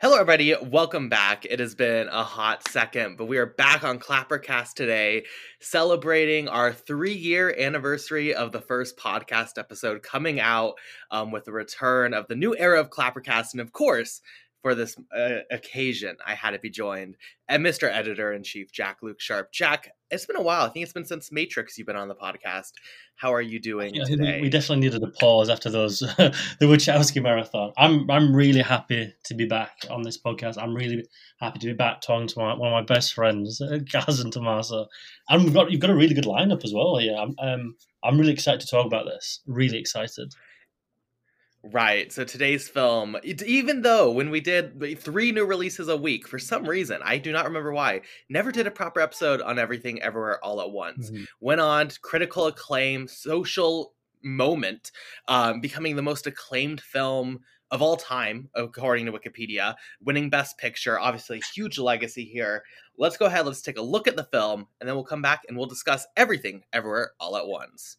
Hello, everybody. Welcome back. It has been a hot second, but we are back on Clappercast today, celebrating our three year anniversary of the first podcast episode coming out um, with the return of the new era of Clappercast. And of course, for this uh, occasion, I had to be joined and Mr. Editor in Chief Jak-Luke Sharp. Jack, it's been a while. I think it's been since Matrix you've been on the podcast. How are you doing yeah, today? We definitely needed a pause after those the Wachowski marathon. I'm I'm really happy to be back on this podcast. I'm really happy to be back talking to my, one of my best friends, Gaz and Tommaso. And we've got you've got a really good lineup as well. Yeah, I'm um, I'm really excited to talk about this. Really excited. Right. So today's film, even though when we did three new releases a week, for some reason, I do not remember why, never did a proper episode on Everything Everywhere All at Once. Mm-hmm. Went on critical acclaim, social moment, um, becoming the most acclaimed film of all time, according to Wikipedia, winning Best Picture. Obviously, huge legacy here. Let's go ahead, let's take a look at the film, and then we'll come back and we'll discuss everything everywhere all at once.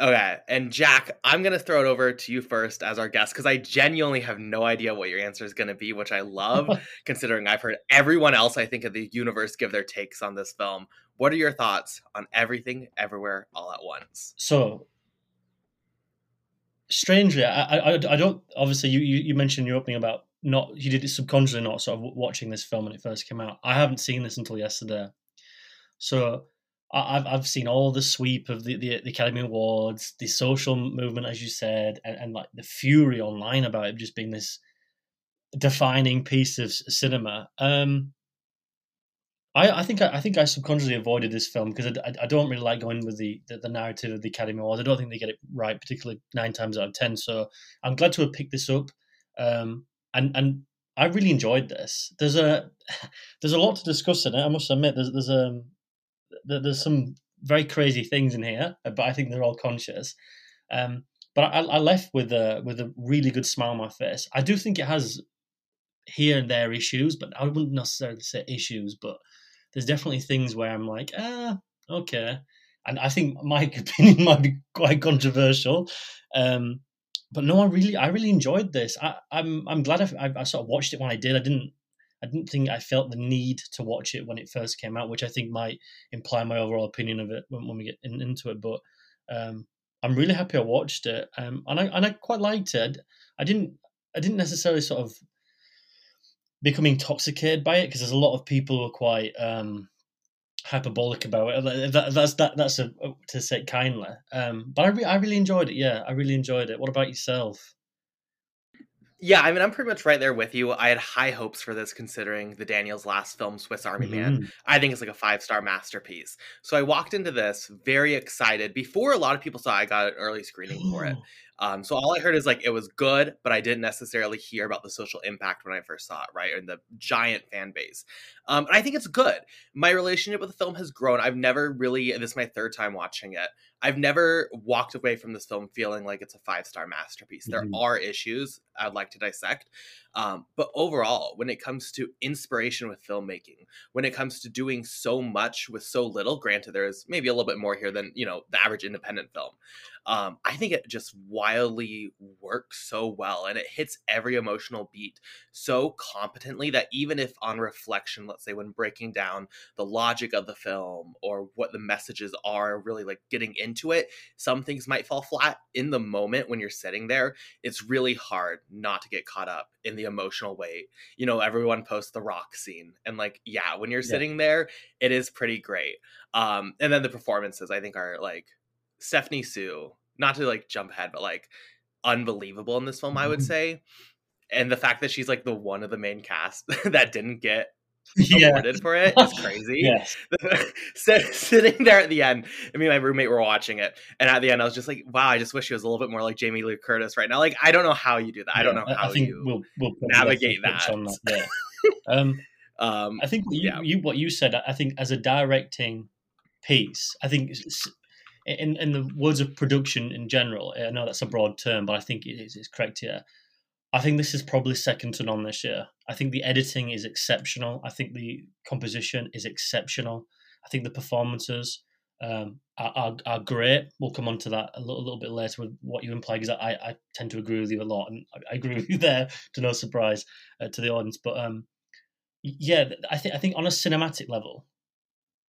Okay, and Jack, I'm gonna throw it over to you first as our guest because I genuinely have no idea what your answer is gonna be, which I love, considering I've heard everyone else I think of the universe give their takes on this film. What are your thoughts on everything, everywhere, all at once? So, strangely, I, I, I don't. Obviously, you, you you mentioned your opening about not you did it subconsciously, not sort of watching this film when it first came out. I haven't seen this until yesterday, so I've I've seen all the sweep of the, the, the, Academy Awards, the social movement, as you said, and, and like the fury online about it just being this defining piece of cinema. Um, I, I think I, I, think I subconsciously avoided this film because I, I, don't really like going with the, the, the narrative of the Academy Awards. I don't think they get it right, particularly nine times out of ten. So I'm glad to have picked this up, um, and and I really enjoyed this. There's a there's a lot to discuss in it. I must admit, there's there's a um, there's some very crazy things in here, uh, but I think they're all conscious. Um, but I, I, left with a with a really good smile on my face. I do think it has here and there issues, but I wouldn't necessarily say issues. But there's definitely things where I'm like, ah, okay. And I think my opinion might be quite controversial. Um, but no, I really, I really enjoyed this. I, am I'm, I'm glad I, I, I, sort of watched it when I did. I didn't I didn't think I felt the need to watch it when it first came out, which I think might imply my overall opinion of it when, when we get in, into it. But um, I'm really happy I watched it, um, and I and I quite liked it. I didn't I didn't necessarily sort of become intoxicated by it because there's a lot of people who are quite um, hyperbolic about it. That, that's that that's a, to say it kindly. Um, but I re- I really enjoyed it. Yeah, I really enjoyed it. What about yourself? Yeah, I mean, I'm pretty much right there with you. I had high hopes for this, considering the Daniels' last film, Swiss Army mm-hmm. Man. I think it's like a five star masterpiece. So I walked into this very excited. Before a lot of people saw, I got an early screening for it. Um, so all I heard is like it was good, but I didn't necessarily hear about the social impact when I first saw it, right? And the giant fan base. Um, and I think it's good. My relationship with the film has grown. I've never really, this is my third time watching it. I've never walked away from this film feeling like it's a five star masterpiece. Mm-hmm. There are issues I'd like to dissect. Um, but overall, when it comes to inspiration with filmmaking, when it comes to doing so much with so little, granted, there's maybe a little bit more here than, you know, the average independent film. Um, I think it just wildly works so well and it hits every emotional beat so competently that even if on reflection, let's say when breaking down the logic of the film or what the messages are, really like getting into it, some things might fall flat in the moment when you're sitting there. It's really hard not to get caught up in the emotional weight. You know, everyone posts the rock scene and like, yeah, when you're yeah. sitting there, it is pretty great. Um, and then the performances I think are like Stephanie Hsu, not to like jump ahead, but like unbelievable in this film, I would mm-hmm. say. And the fact that she's like the one of the main cast that didn't get yeah. awarded for it is crazy. yes. Sitting there at the end, I mean, my roommate were watching it, and at the end, I was just like, "Wow, I just wish she was a little bit more like Jamie Lee Curtis right now." Like, I don't know how you do that. Yeah, I don't know how you we'll, we'll navigate that. that. Yeah. um, Um, I think what you, yeah. you what you said. I think as a directing piece, I think in in the words of production in general, I know that's a broad term, but I think it is it's correct here. I think this is probably second to none this year. I think the editing is exceptional. I think the composition is exceptional. I think the performances um, are, are, are great. We'll come on to that a little, little bit later with what you imply, because I, I tend to agree with you a lot, and I, I agree with you there, to no surprise uh, to the audience. But um, yeah, I think I think on a cinematic level,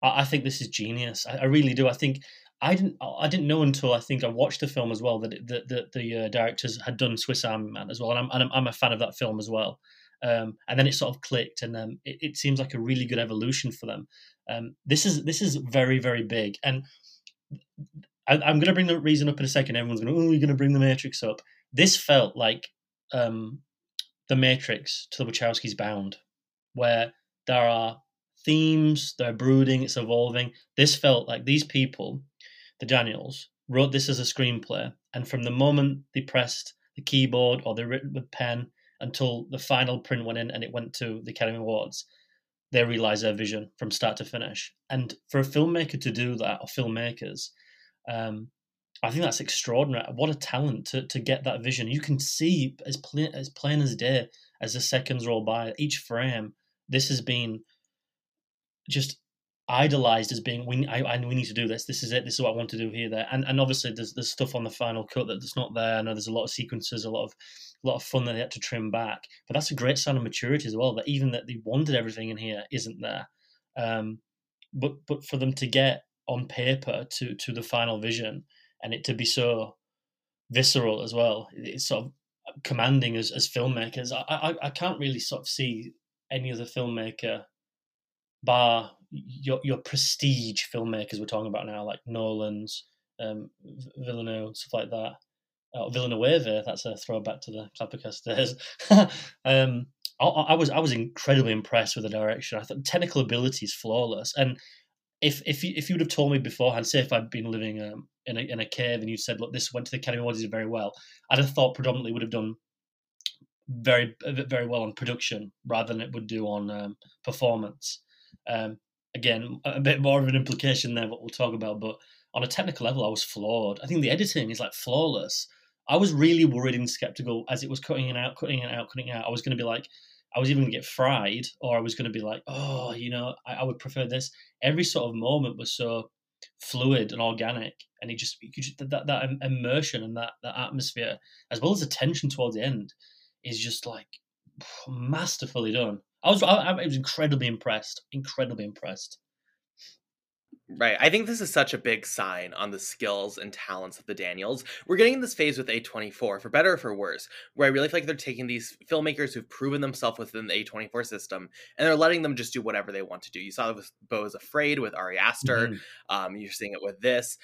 I, I think this is genius. I, I, really do. I think I didn't I didn't know until I think I watched the film as well that that the uh, directors had done Swiss Army Man as well, and I'm and I'm, I'm a fan of that film as well. Um, and then it sort of clicked, and um, it, it, seems like a really good evolution for them. Um, this is this is very very big, and I, am going to bring the reason up in a second. Everyone's going, "Oh, you're going to bring the Matrix up." This felt like um, the Matrix to the Wachowskis bound, where there are themes, they're brooding, it's evolving. This felt like these people, the Daniels, wrote this as a screenplay, and from the moment they pressed the keyboard or they written with pen until the final print went in and it went to the Academy Awards, they realized their vision from start to finish. And for a filmmaker to do that, or filmmakers, um, I think that's extraordinary. What a talent to, to get that vision. You can see as plain as plain as day as the seconds roll by, each frame. This has been just idolized as being we I, I, we need to do this. This is it. This is what I want to do here, there, and and obviously there's there's stuff on the final cut that's not there. I know there's a lot of sequences, a lot of a lot of fun that they had to trim back, but that's a great sign of maturity as well. That even that they wanted everything in here isn't there. Um, but but for them to get on paper to to the final vision and it to be so visceral as well, it's sort of commanding as as filmmakers. I I, I can't really sort of see any other filmmaker bar your your prestige filmmakers we're talking about now, like Nolan's, um, Villeneuve, stuff like that. Villeneuve, that's a throwback to the Clappercast days. um, I, I, was I was incredibly impressed with the direction. I thought technical ability is flawless, and if if you, if you would have told me beforehand, say if I'd been living um, in a in a cave and you said, look, this went to the Academy Awards very well, I'd have thought predominantly would have done very very well on production rather than it would do on um, performance. Um, again, a bit more of an implication there, what we'll talk about. But on a technical level, I was flawed. I think the editing is like flawless. I was really worried and skeptical as it was cutting it out, cutting it out, cutting it out. I was going to be like, I was even going to get fried, or I was going to be like, oh, you know, I, I, would prefer this. Every sort of moment was so fluid and organic, and it just, just that that immersion and that that atmosphere, as well as the tension towards the end, is just like masterfully done. I was I, I was incredibly impressed, incredibly impressed. Right. I think this is such a big sign on the skills and talents of the Daniels. We're getting in this phase with A24, for better or for worse, where I really feel like they're taking these filmmakers who've proven themselves within the A24 system and they're letting them just do whatever they want to do. You saw it with Beau is Afraid with Ari Aster. Mm-hmm. Um, you're seeing it with this.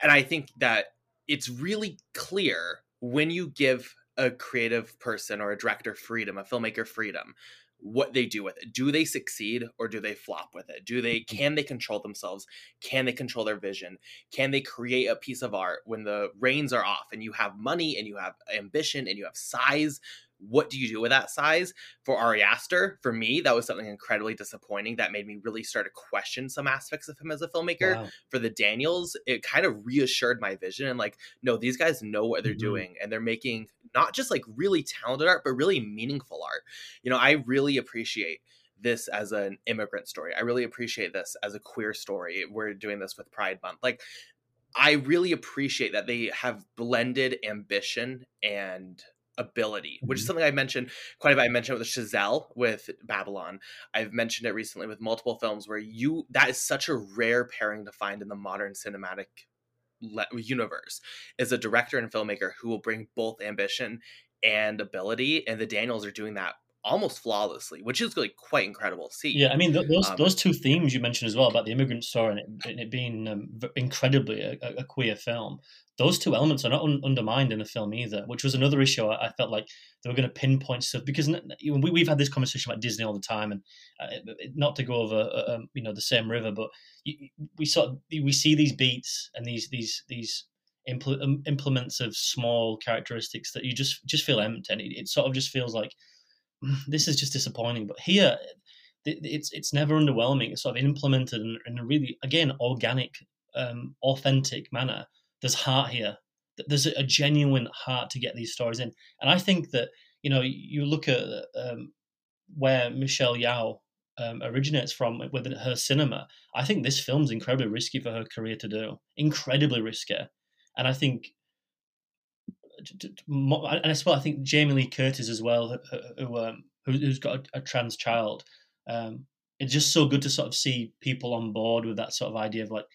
And I think that it's really clear when you give a creative person or a director freedom, a filmmaker freedom, what they do with it. Do they succeed or do they flop with it? Do they mm-hmm. can they control themselves? Can they control their vision? Can they create a piece of art when the reins are off and you have money and you have ambition and you have size? What do you do with that size? For Ari Aster, for me, that was something incredibly disappointing that made me really start to question some aspects of him as a filmmaker. Wow. For the Daniels, it kind of reassured my vision and like, no, these guys know what they're mm-hmm. doing and they're making not just like really talented art, but really meaningful art. You know, I really appreciate this as an immigrant story. I really appreciate this as a queer story. We're doing this with Pride Month. Like, I really appreciate that they have blended ambition and ability, which is mm-hmm. something I mentioned quite a bit. I mentioned with Chazelle with Babylon. I've mentioned it recently with multiple films where you that is such a rare pairing to find in the modern cinematic le- universe is a director and filmmaker who will bring both ambition and ability and the Daniels are doing that almost flawlessly, which is like quite incredible to see. Yeah, I mean th- those um, those two themes you mentioned as well about the immigrant story and it, and it being um, incredibly a, a, queer film. Those two elements are not un- undermined in the film either, which was another issue. I, I felt like they were going to pinpoint stuff because we, we've had this conversation about Disney all the time, and uh, not to go over uh, um, you know the same river, but we sort of, we see these beats and these these these impl- um, implements of small characteristics that you just just feel empty, and it, it sort of just feels like this is just disappointing. But here, it's it's never underwhelming. It's sort of implemented in, a really again organic, um, authentic manner. There's heart here. There's a, genuine heart to get these stories in, and I think that you know you look at um, where Michelle Yeoh um, originates from with her cinema. I think this film's incredibly risky for her career to do, incredibly risky, and I think. And as well, I think Jamie Lee Curtis as well, who, who um, who's got a, a trans child. Um, it's just so good to sort of see people on board with that sort of idea of like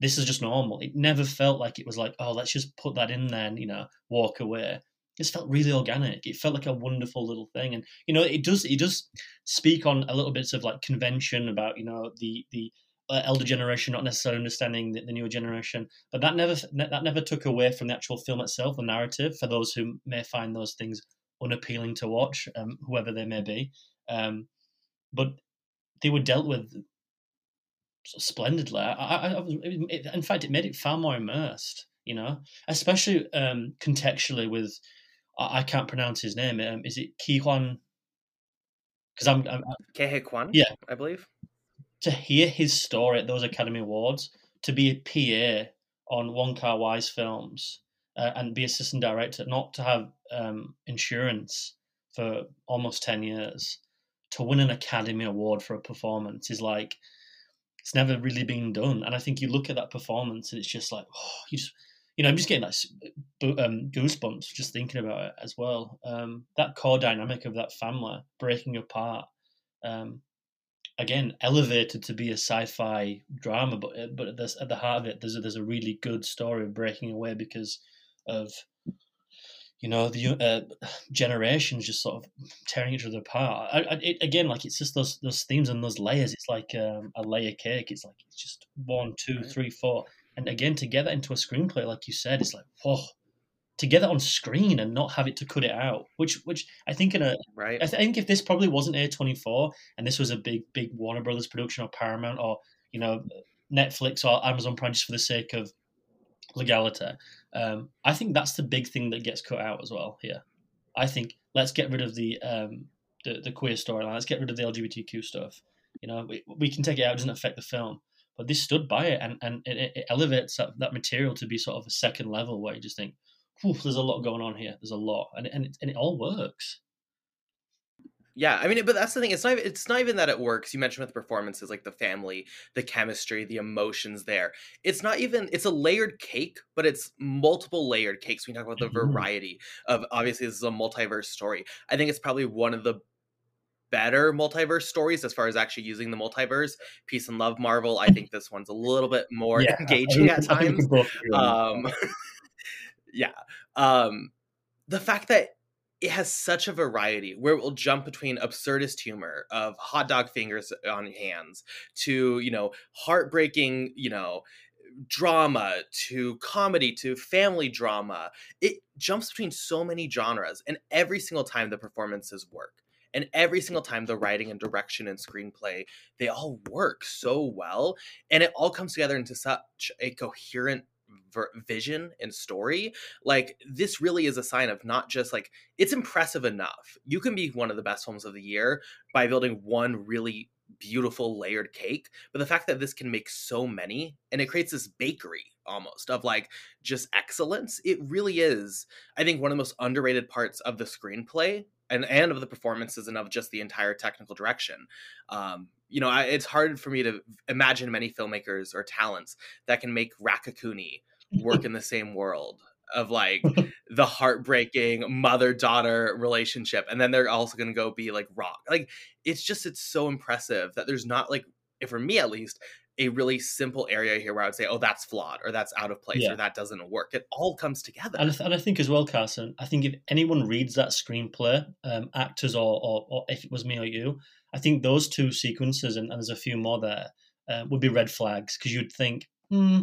this is just normal. It never felt like it was like oh let's just put that in there and you know walk away. It felt really organic. It felt like a wonderful little thing, and you know it does it does speak on a little bits of like convention about you know the the elder generation not necessarily understanding the, the, newer generation, but that never that never took away from the actual film itself, the narrative. For those who may find those things unappealing to watch, um, whoever they may be. Um, but they were dealt with splendidly. I, I, I it, in fact, it made it far more immersed. You know, especially um, contextually with I, I, can't pronounce his name. Um, is it Kiwan? Because I'm, I'm Ke Kwan. Yeah, I believe. To hear his story at those Academy Awards, to be a PA on Wong Kar-wai's films, uh, and be assistant director, not to have um, insurance for almost 10 years, to win an Academy Award for a performance is like, it's never really been done. And I think you look at that performance and it's just like, oh, you just, you know, I'm just getting like um, goosebumps just thinking about it as well. Um, that core dynamic of that family breaking apart, um, again elevated to be a sci-fi drama, but uh, but at the, at the heart of it, there's a, there's a really good story of breaking away because of you know the uh, generations just sort of tearing each other apart. I, I, it, again, like it's just those those themes and those layers. It's like um, a layer cake. It's like it's just one, two, three, four, and again to get that into a screenplay, like you said, it's like whoa. To get on screen and not have it to cut it out, which which I think in a right. I think if this probably wasn't A twenty four and this was a big big Warner Brothers production or Paramount or you know Netflix or Amazon Prime just for the sake of legality, um, I think that's the big thing that gets cut out as well here. I think let's get rid of the um, the, the queer storyline. Let's get rid of the LGBTQ stuff. You know, we, we can take it out; it doesn't affect the film. But this stood by it, and and it, it elevates that, that material to be sort of a second level where you just think, there's a lot going on here. There's a lot, and and it, and it all works. Yeah, I mean, but that's the thing. It's not. It's not even that it works. You mentioned with the performances, like the family, the chemistry, the emotions. There, it's not even. It's a layered cake, but it's multiple layered cakes. We talk about the mm-hmm. variety of. Obviously, this is a multiverse story. I think it's probably one of the better multiverse stories as far as actually using the multiverse. Peace and Love Marvel. I think this one's a little bit more yeah, engaging at times. Um, yeah. Um, the fact that it has such a variety where it will jump between absurdist humor of hot dog fingers on hands to you know heartbreaking you know drama to comedy to family drama it jumps between so many genres and every single time the performances work and every single time the writing and direction and screenplay they all work so well and it all comes together into such a coherent vision and story like this really is a sign of not just like it's impressive enough. You can be one of the best films of the year by building one really beautiful layered cake but the fact that this can make so many and it creates this bakery almost of like just excellence it really is i think one of the most underrated parts of the screenplay and and of the performances and of just the entire technical direction. Um you know I, it's hard for me to imagine many filmmakers or talents that can make Raccacoonie work in the same world of like the heartbreaking mother daughter relationship and then they're also going to go be like rock. Like it's just it's so impressive that there's not like for me at least a really simple area here where I would say, oh, that's flawed or that's out of place yeah. or that doesn't work. It all comes together. And I, th- and I think as well, Carson, I think if anyone reads that screenplay, um, actors or, or, or, if it was me or you, I think those two sequences, and, and there's a few more there, uh, would be red flags because you'd think, hmm,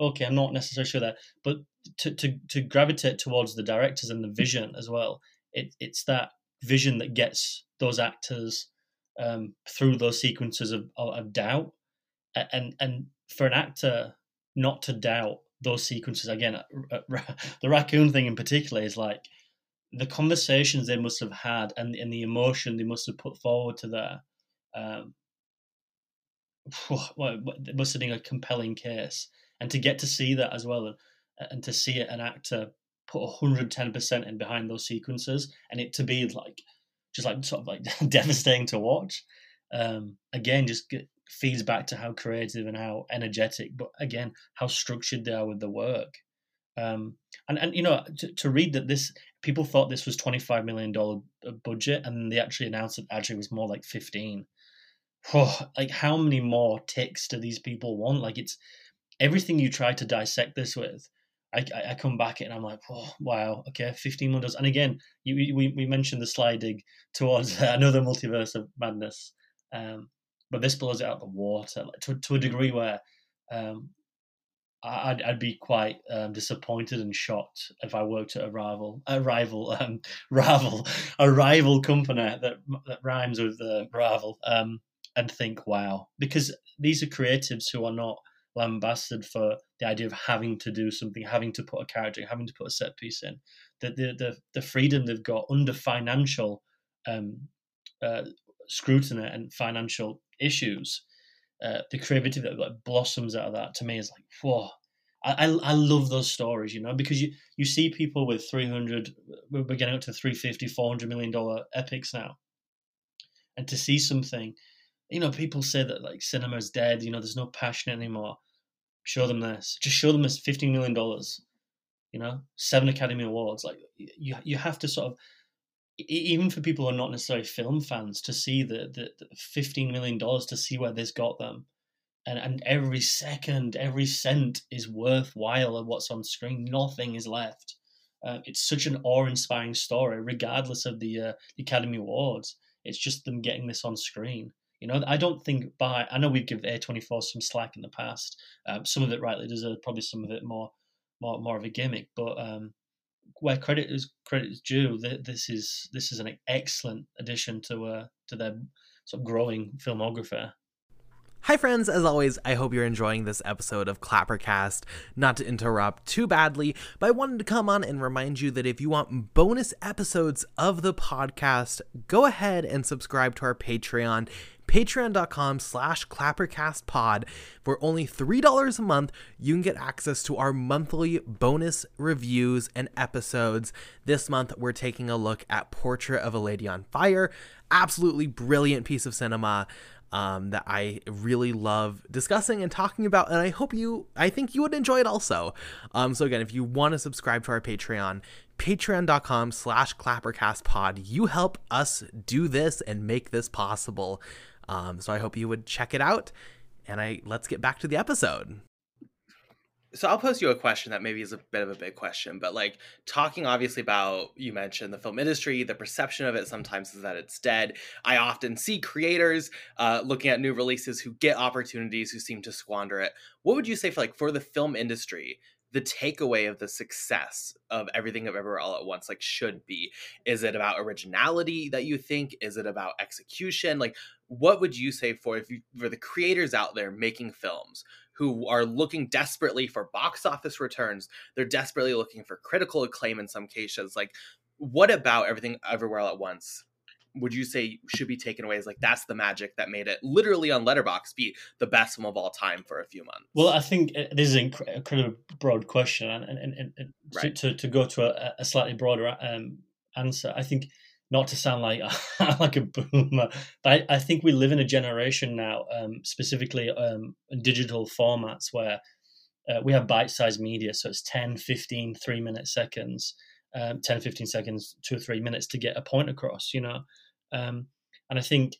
okay, I'm not necessarily sure that, but to, to, to gravitate towards the directors and the vision as well, it, it's that vision that gets those actors um, through those sequences of, of doubt and and for an actor not to doubt those sequences again, uh, uh, the raccoon thing in particular is like the conversations they must have had and and the emotion they must have put forward to there. Um, it must have been a compelling case, and to get to see that as well, and, and to see an actor put 110% in behind those sequences, and it to be like just like sort of like devastating to watch. Um, again, just feeds back to how creative and how energetic, but again, how structured they are with the work. Um, and and you know to, to read that this people thought this was twenty five million dollar budget, and they actually announced that actually was more like fifteen. Oh, like how many more ticks do these people want? Like it's everything you try to dissect this with. I, I come back and I'm like, oh, wow, okay, 15 wonders. And again, you, we, we mentioned the sliding towards another multiverse of madness. Um, but this blows it out the water like, to, to a degree where um, I'd, I'd be quite um, disappointed and shocked if I worked at a rival, a rival, um, rival, a rival company that that rhymes with uh, rival, um, and think, wow, because these are creatives who are not lambasted for the idea of having to do something, having to put a character, having to put a set piece in. The the the, the freedom they've got under financial um, uh, scrutiny and financial issues, uh, the creativity that like, blossoms out of that to me is like, whoa. I, I, love those stories, you know, because you, you see people with 300, we're getting up to 350, 400 million dollar epics now. And to see something, you know, people say that like cinema is dead, you know, there's no passion anymore. Show them this. Just show them this $15 million, you know, seven Academy Awards. Like, you, you have to sort of even for people who are not necessarily film fans to see the, the, the 15 million dollars to see where this got them. And and every second every cent is worthwhile of what's on screen. Nothing is left. Uh, it's such an awe-inspiring story regardless of the, uh, the academy awards. It's just them getting this on screen. You know i don't think by i know we've given a24 some slack in the past. Um, some of it rightly deserved probably some of it more more, more of a gimmick but um, where credit is credit is due, this is this is an excellent addition to uh, to their sort of growing filmography. Hi, friends. As always, I hope you're enjoying this episode of Clappercast. Not to interrupt too badly, but I wanted to come on and remind you that if you want bonus episodes of the podcast, go ahead and subscribe to our Patreon patreon.com slash clappercastpod for only $3 a month you can get access to our monthly bonus reviews and episodes this month we're taking a look at portrait of a lady on fire absolutely brilliant piece of cinema um, that I really love discussing and talking about, and I hope you, I think you would enjoy it also. Um, so again, if you want to subscribe to our Patreon, patreon.com slash clappercastpod, you help us do this and make this possible. Um, so I hope you would check it out. And I let's get back to the episode. So I'll pose you a question that maybe is a bit of a big question, but like talking obviously about you mentioned the film industry, the perception of it sometimes is that it's dead. I often see creators uh, looking at new releases who get opportunities who seem to squander it. What would you say for like for the film industry? the takeaway of the success of everything of everywhere all at once like should be is it about originality that you think is it about execution like what would you say for if you for the creators out there making films who are looking desperately for box office returns they're desperately looking for critical acclaim in some cases like what about everything everywhere all at once would you say should be taken away as like that's the magic that made it literally on Letterboxd be the best film of all time for a few months? Well, I think uh, this is a incredibly broad question, and and, and, and right. to, to go to a, a slightly broader um, answer, I think not to sound like like a boomer, but I, I, think we live in a generation now, um, specifically um, digital formats where uh, we have bite-sized media, so it's 10, 15, three-minute seconds, um, 10, 15 seconds, two or three minutes to get a point across, you know. Um, and I think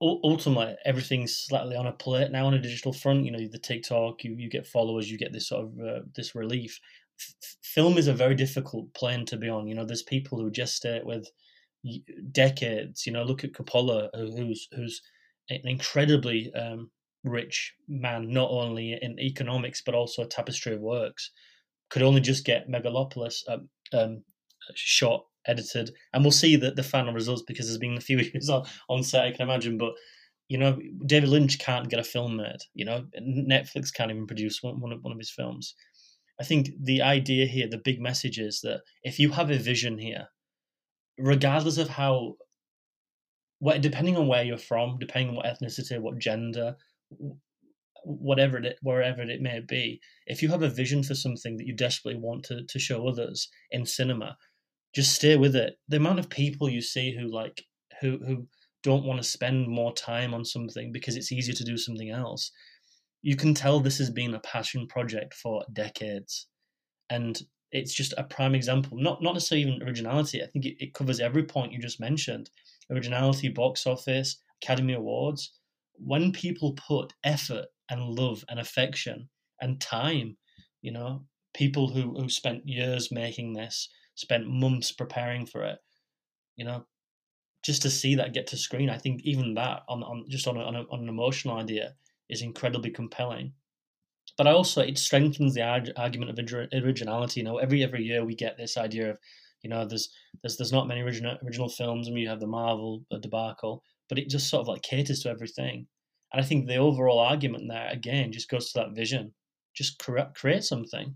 ultimately everything's slightly on a plate now on a digital front. You know, the TikTok, you, you get followers, you get this sort of uh, this relief. Film is a very difficult plane to be on. You know, there's people who just stay with decades. You know, look at Coppola, who's who's an incredibly um, rich man, not only in economics but also a tapestry of works. Could only just get Megalopolis um, um, shot edited, and we'll see the, the final results because there's been a few issues on, on set, I can imagine. But you know, David Lynch can't get a film made. You know, Netflix can't even produce one, one, of, one of his films. I think the idea here, the big message is that if you have a vision here, regardless of how what depending on where you're from, depending on what ethnicity, what gender, whatever it wherever it may be, if you have a vision for something that you desperately want to to show others in cinema, just stay with it. The amount of people you see who like who who don't want to spend more time on something because it's easier to do something else. You can tell this has been a passion project for decades. And it's just a prime example, not not necessarily even originality. I think it, it covers every point you just mentioned. Originality, box office, Academy Awards. When people put effort and love and affection and time, you know, people who, who spent years making this, spent months preparing for it, you know, just to see that get to screen, I think even that on, on just on, a, on, a, on an emotional idea is incredibly compelling. But I also it strengthens the argument of originality. You know, every every year we get this idea of, you know, there's there's there's not many original original films, and you have the Marvel debacle, but it just sort of like caters to everything. And I think the overall argument there again just goes to that vision. Just create something.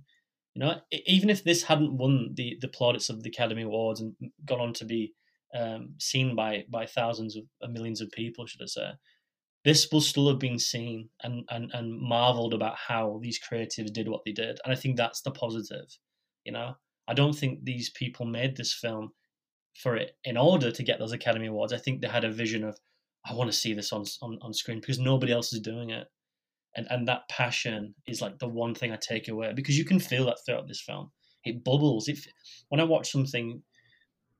You know, even if this hadn't won the the plaudits of the Academy Awards and gone on to be um, seen by by thousands of millions of people, should I say, this will still have been seen and, and and marveled about how these creatives did what they did. And I think that's the positive. You know, I don't think these people made this film for it in order to get those Academy Awards. I think they had a vision of I want to see this on, on on screen because nobody else is doing it. And and that passion is like the one thing I take away because you can feel that throughout this film. It bubbles. If when I watch something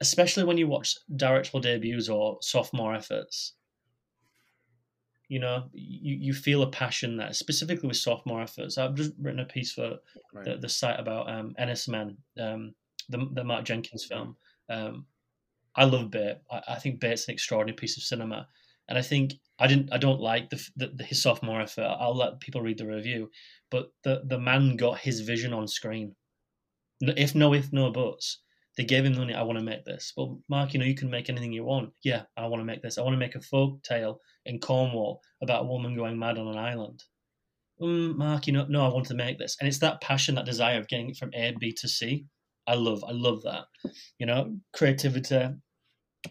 especially when you watch directorial debuts or sophomore efforts, you know, you, you feel a passion there, specifically with sophomore efforts. I've just written a piece for right. the, the site about um, Enys Men, um, the, the Mark Jenkin's film. Um, I love Bait. I, I, think Bait's an extraordinary piece of cinema, and I think I didn't. I don't like the, the, the, his sophomore effort. I'll let people read the review, but the the man got his vision on screen. If no, if no buts, they gave him the money. I want to make this. Well, Mark, you know, you can make anything you want. Yeah, I want to make this. I want to make a folk tale in Cornwall about a woman going mad on an island. Mm, Mark, you know, no, I want to make this. And it's that passion, that desire of getting it from A to B to C. I love, I love that. You know, creativity,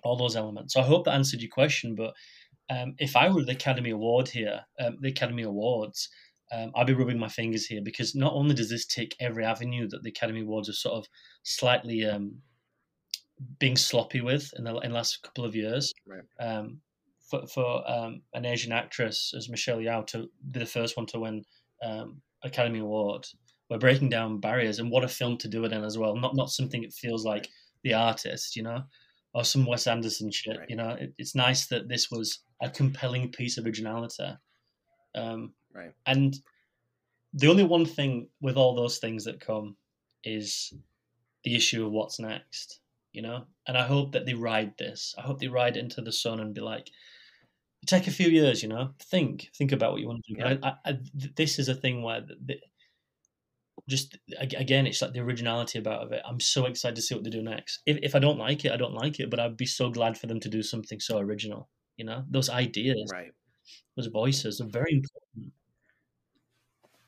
all those elements. So I hope that answered your question. But um, if I were the Academy Award here, um, the Academy Awards, um, I'll be rubbing my fingers here because not only does this tick every avenue that the Academy Awards are sort of slightly um, being sloppy with in the, in the last couple of years. Right. Um, for for um, an Asian actress as Michelle Yeoh to be the first one to win um, Academy Award, we're breaking down barriers, and what a film to do it in as well. Not not something that feels like the artist, you know, or some Wes Anderson shit. Right. You know, it, it's nice that this was a compelling piece of originality. Um, Right. And the only one thing with all those things that come is the issue of what's next, you know? And I hope that they ride this. I hope they ride into the sun and be like, take a few years, you know, think, think about what you want to do. Yeah. I, I, I, this is a thing where the, just again, it's like the originality about it. I'm so excited to see what they do next. If, if I don't like it, I don't like it, but I'd be so glad for them to do something so original. You know, those ideas, right? Those voices are very important.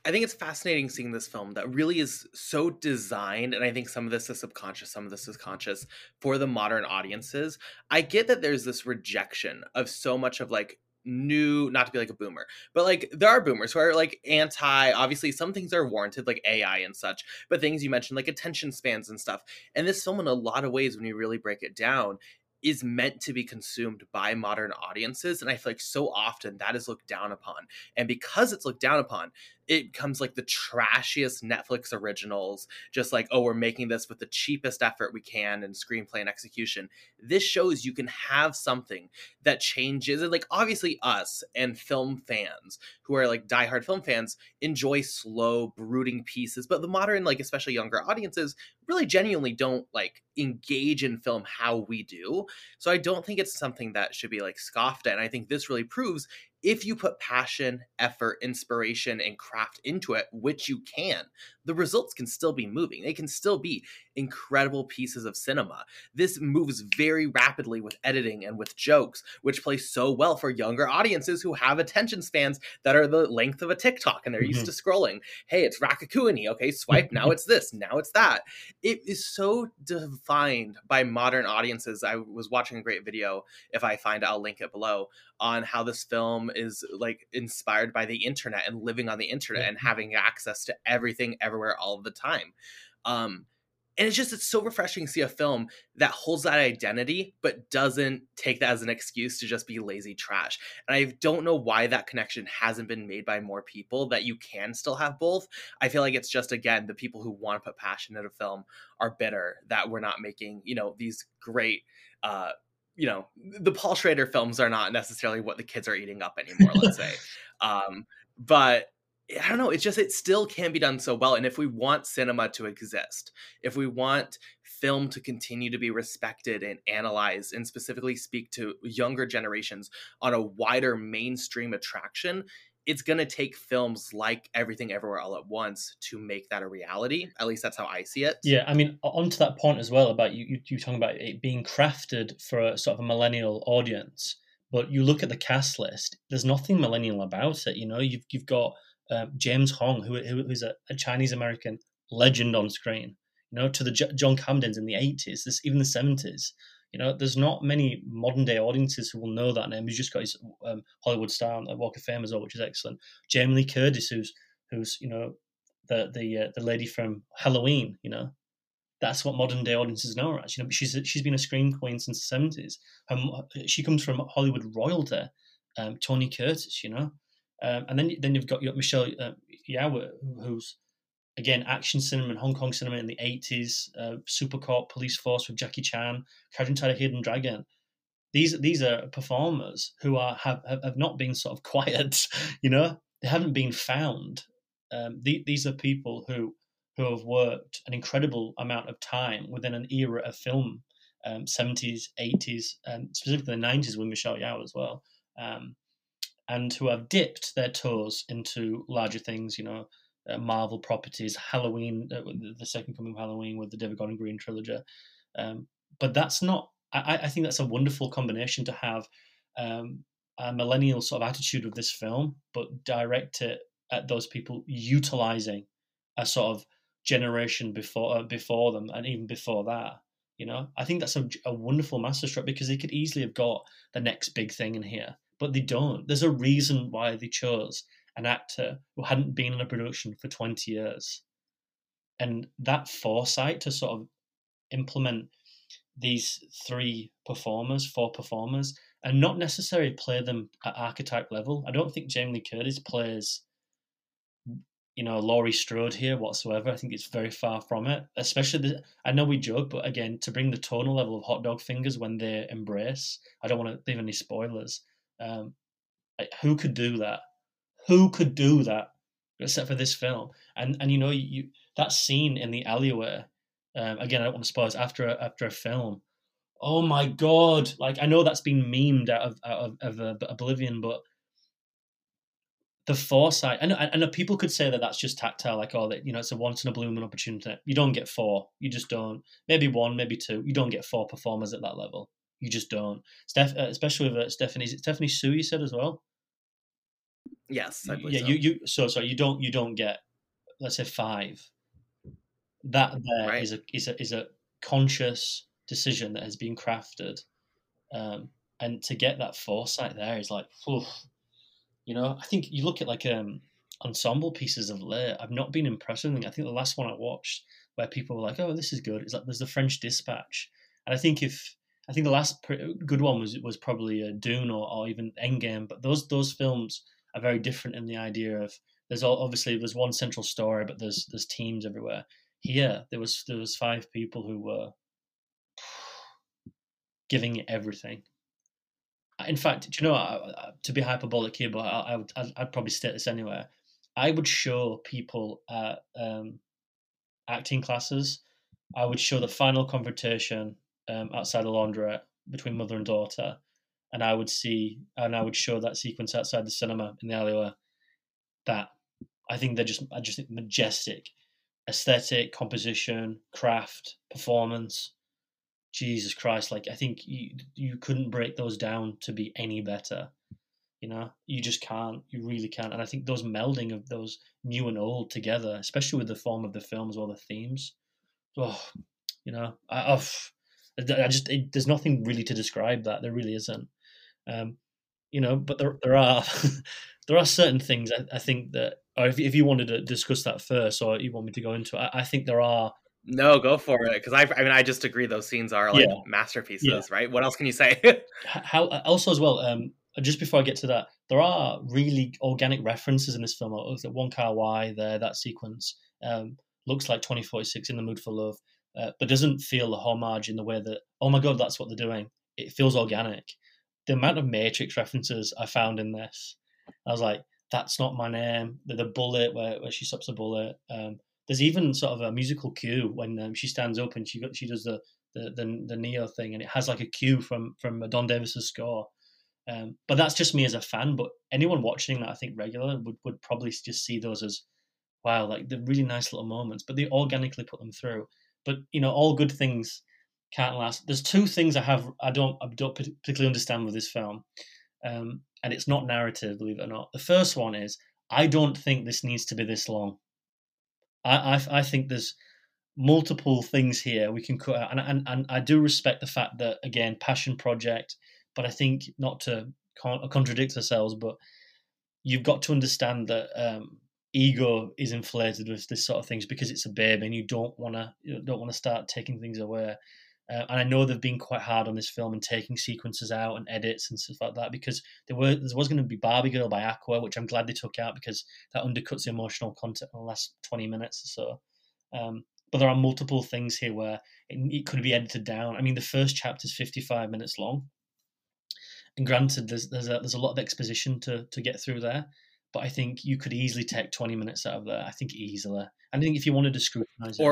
I think it's fascinating seeing this film that really is so designed, and I think some of this is subconscious, some of this is conscious for the modern audiences. I get that there's this rejection of so much of like new not to be like a boomer but like there are boomers who are like anti obviously some things are warranted like ai and such but things you mentioned like attention spans and stuff and this film in a lot of ways when you really break it down is meant to be consumed by modern audiences and i feel like so often that is looked down upon and because it's looked down upon it becomes like the trashiest Netflix originals, just like, oh, we're making this with the cheapest effort we can in screenplay and execution. This shows you can have something that changes. And like, obviously, us and film fans who are like diehard film fans enjoy slow, brooding pieces, but the modern, like, especially younger audiences, really genuinely don't like engage in film how we do. So I don't think it's something that should be like scoffed at. And I think this really proves if you put passion, effort, inspiration, and craft into it, which you can, the results can still be moving. They can still be incredible pieces of cinema. This moves very rapidly with editing and with jokes, which play so well for younger audiences who have attention spans that are the length of a TikTok and they're used Mhm. to scrolling. Hey, it's Raccacoonie. Okay, swipe. now it's this. Now it's that. It is so defined by modern audiences. I was watching a great video. If I find it, I'll link it below on how this film is like inspired by the internet and living on the internet Yeah. and having access to everything everywhere all the time. Um, and it's just it's so refreshing to see a film that holds that identity but doesn't take that as an excuse to just be lazy trash and i don't know why that connection hasn't been made by more people that you can still have both i feel like it's just again the people who want to put passion into a film are bitter that we're not making you know these great uh you know the paul schrader films are not necessarily what the kids are eating up anymore let's say um but I don't know. It's just it still can be done so well. And if we want cinema to exist, if we want film to continue to be respected and analyzed, and specifically speak to younger generations on a wider mainstream attraction, it's going to take films like Everything Everywhere All at Once to make that a reality. At least that's how I see it. Yeah, I mean, onto that point as well about you, you, you talking about it being crafted for a sort of a millennial audience, but you look at the cast list, there's nothing millennial about it. You know, you've you've got um, James Hong, who who is a, a Chinese American legend on screen. You know, to the J- John Camdens in the '80s, this even the '70s. You know, there's not many modern day audiences who will know that name. He's just got his um, Hollywood star on Walk of Fame as well, which is excellent. Jamie Lee Curtis, who's who's you know the the uh, the lady from Halloween. You know, that's what modern day audiences know her as. You know, she's she's been a screen queen since the seventies. She comes from Hollywood royalty. Um, Tony Curtis, you know, um, and then then you've got your Michelle uh, who's again action cinema and Hong Kong cinema in the eighties. Uh, Supercop, Police Force with Jackie Chan, Crouching Tiger, Hidden Dragon. These these are performers who are have have have not been sort of quiet. You know, they haven't been found. Um, the, these are people who who have worked an incredible amount of time within an era of film, um, 70s, 80s, and specifically the 90s with Michelle Yeoh as well, um, and who have dipped their toes into larger things, you know, uh, Marvel properties, Halloween, uh, the- second coming of Halloween with the David Gordon Green trilogy. Um, but that's not, I, I think that's a wonderful combination to have um, a millennial sort of attitude of this film, but direct it at those people utilizing a sort of generation before uh, before them and even before that. You know, I think that's a, a wonderful masterstroke because they could easily have got the next big thing in here, but they don't. There's a reason why they chose an actor who hadn't been in a production for 20 years. And that foresight to sort of implement these three performers, four performers, and not necessarily play them at archetype level. I don't think Jamie Lee Curtis plays you know Laurie Strode here whatsoever. I think it's very far from it. Especially the, I know we joke, but again, to bring the tonal level of hot dog fingers when they embrace, I don't want to leave any spoilers. Um, like, who could do that? Who could do that except for this film? And and you know you that scene in the alleyway. Um, again, I don't want to spoil it after a, after a film. Oh my god! Like I know that's been memed out of out of, of uh, Oblivion, but the foresight. I know, I know people could say that that's just tactile, like oh, that you know, it's a once in a blue moon opportunity. You don't get four. You just don't. Maybe one, maybe two. You don't get four performers at that level. You just don't. Steph, uh, especially with uh, Stephanie. Stephanie Hsu? You said as well. Yes, I believe yeah. so. You you so so you don't you don't get let's say five. That there is Right. a is a is a conscious decision that has been crafted, um, and to get that foresight there is like, you know. I think you look at like um ensemble pieces of late. I've not been impressed with them. I think the last one I watched where people were like, "Oh, this is good," is like there's the French Dispatch, and I think if I think the last good one was was probably uh, Dune or, or even Endgame, but those those films are very different in the idea of there's all, obviously there's one central story, but there's there's teams everywhere. Here there was there was five people who were giving it everything. In fact, do you know I- to be hyperbolic here, but I, I would I'd, I'd probably state this anywhere. I would show people at um, acting classes. I would show the final confrontation um, outside the laundrette between mother and daughter, and I would see and I would show that sequence outside the cinema in the alleyway, that I think they're just I just think majestic, aesthetic, composition, craft, performance. Jesus Christ! Like I think you you couldn't break those down to be any better. You know, you just can't. You really can't. And I think those melding of those new and old together, especially with the form of the film as well, the themes. Oh, you know, I, oh, I've, I just it, there's nothing really to describe that. There really isn't. Um, you know, but there there are there are certain things I, I think that, or if if you wanted to discuss that first, or you want me to go into, it, I, I think there are no, go for it. Because I, I mean, I just agree. Those scenes are like Yeah. masterpieces, Yeah. right? What else can you say? how also as well um just before i get to that there are really organic references in this film like Wong Kar-wai there that sequence um looks like 2046 in the mood for love uh, but doesn't feel the homage in the way that oh my god that's what they're doing it feels organic the amount of matrix references i found in this i was like that's not my name the, the bullet where, where she stops the bullet um there's even sort of a musical cue when um, she stands up and she she does the the, the the Neo thing, and it has like a cue from from Don Davis's score. Um, but that's just me as a fan. But anyone watching that, I think regular would would probably just see those as wow, like the really nice little moments. But they organically put them through. But you know, all good things can't last. There's two things I have I don't I don't particularly understand with this film, um, and it's not narrative, believe it or not. The first one is I don't think this needs to be this long. I I, I think there's multiple things here we can cut out, and, and and I do respect the fact that again, passion project, but I think not to con- contradict ourselves, but you've got to understand that um, ego is inflated with this sort of things because it's a baby, and you don't want to you don't want to start taking things away. Uh, and I know they've been quite hard on this film and taking sequences out and edits and stuff like that because there were there was going to be Barbie Girl by Aqua, which I'm glad they took out because that undercuts the emotional content in the last 20 minutes or so. Um, but there are multiple things here where it, it could be edited down. I mean, the first chapter is 55 minutes long, and granted, there's there's a there's a lot of exposition to to get through there. But I think you could easily take 20 minutes out of there. I think easily. I think if you wanted to scrutinize it,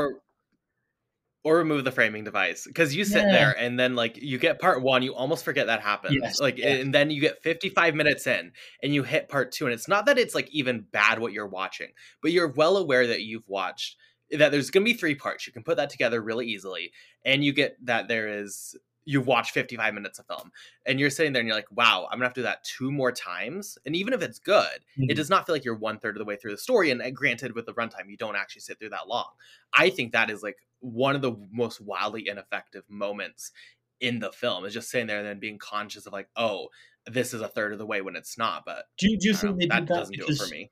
or remove the framing device because you sit Yeah. there and then like you get part one you almost forget that happens. Yes, like and then you get 55 minutes in and you hit part two and it's not that it's like even bad what you're watching but you're well aware that you've watched that there's going to be three parts. You can put that together really easily and you get that there is you've watched 55 minutes of film and you're sitting there and you're like wow i'm gonna have to do that two more times and even if it's good it Mhm. does not feel like you're one third of the way through the story. And uh, granted, with the runtime, you don't actually sit through that long. I think that is like one of the most wildly ineffective moments in the film is just sitting there and then being conscious of like, oh, this is a third of the way when it's not. But do you, do you think know, they that that doesn't do it for me.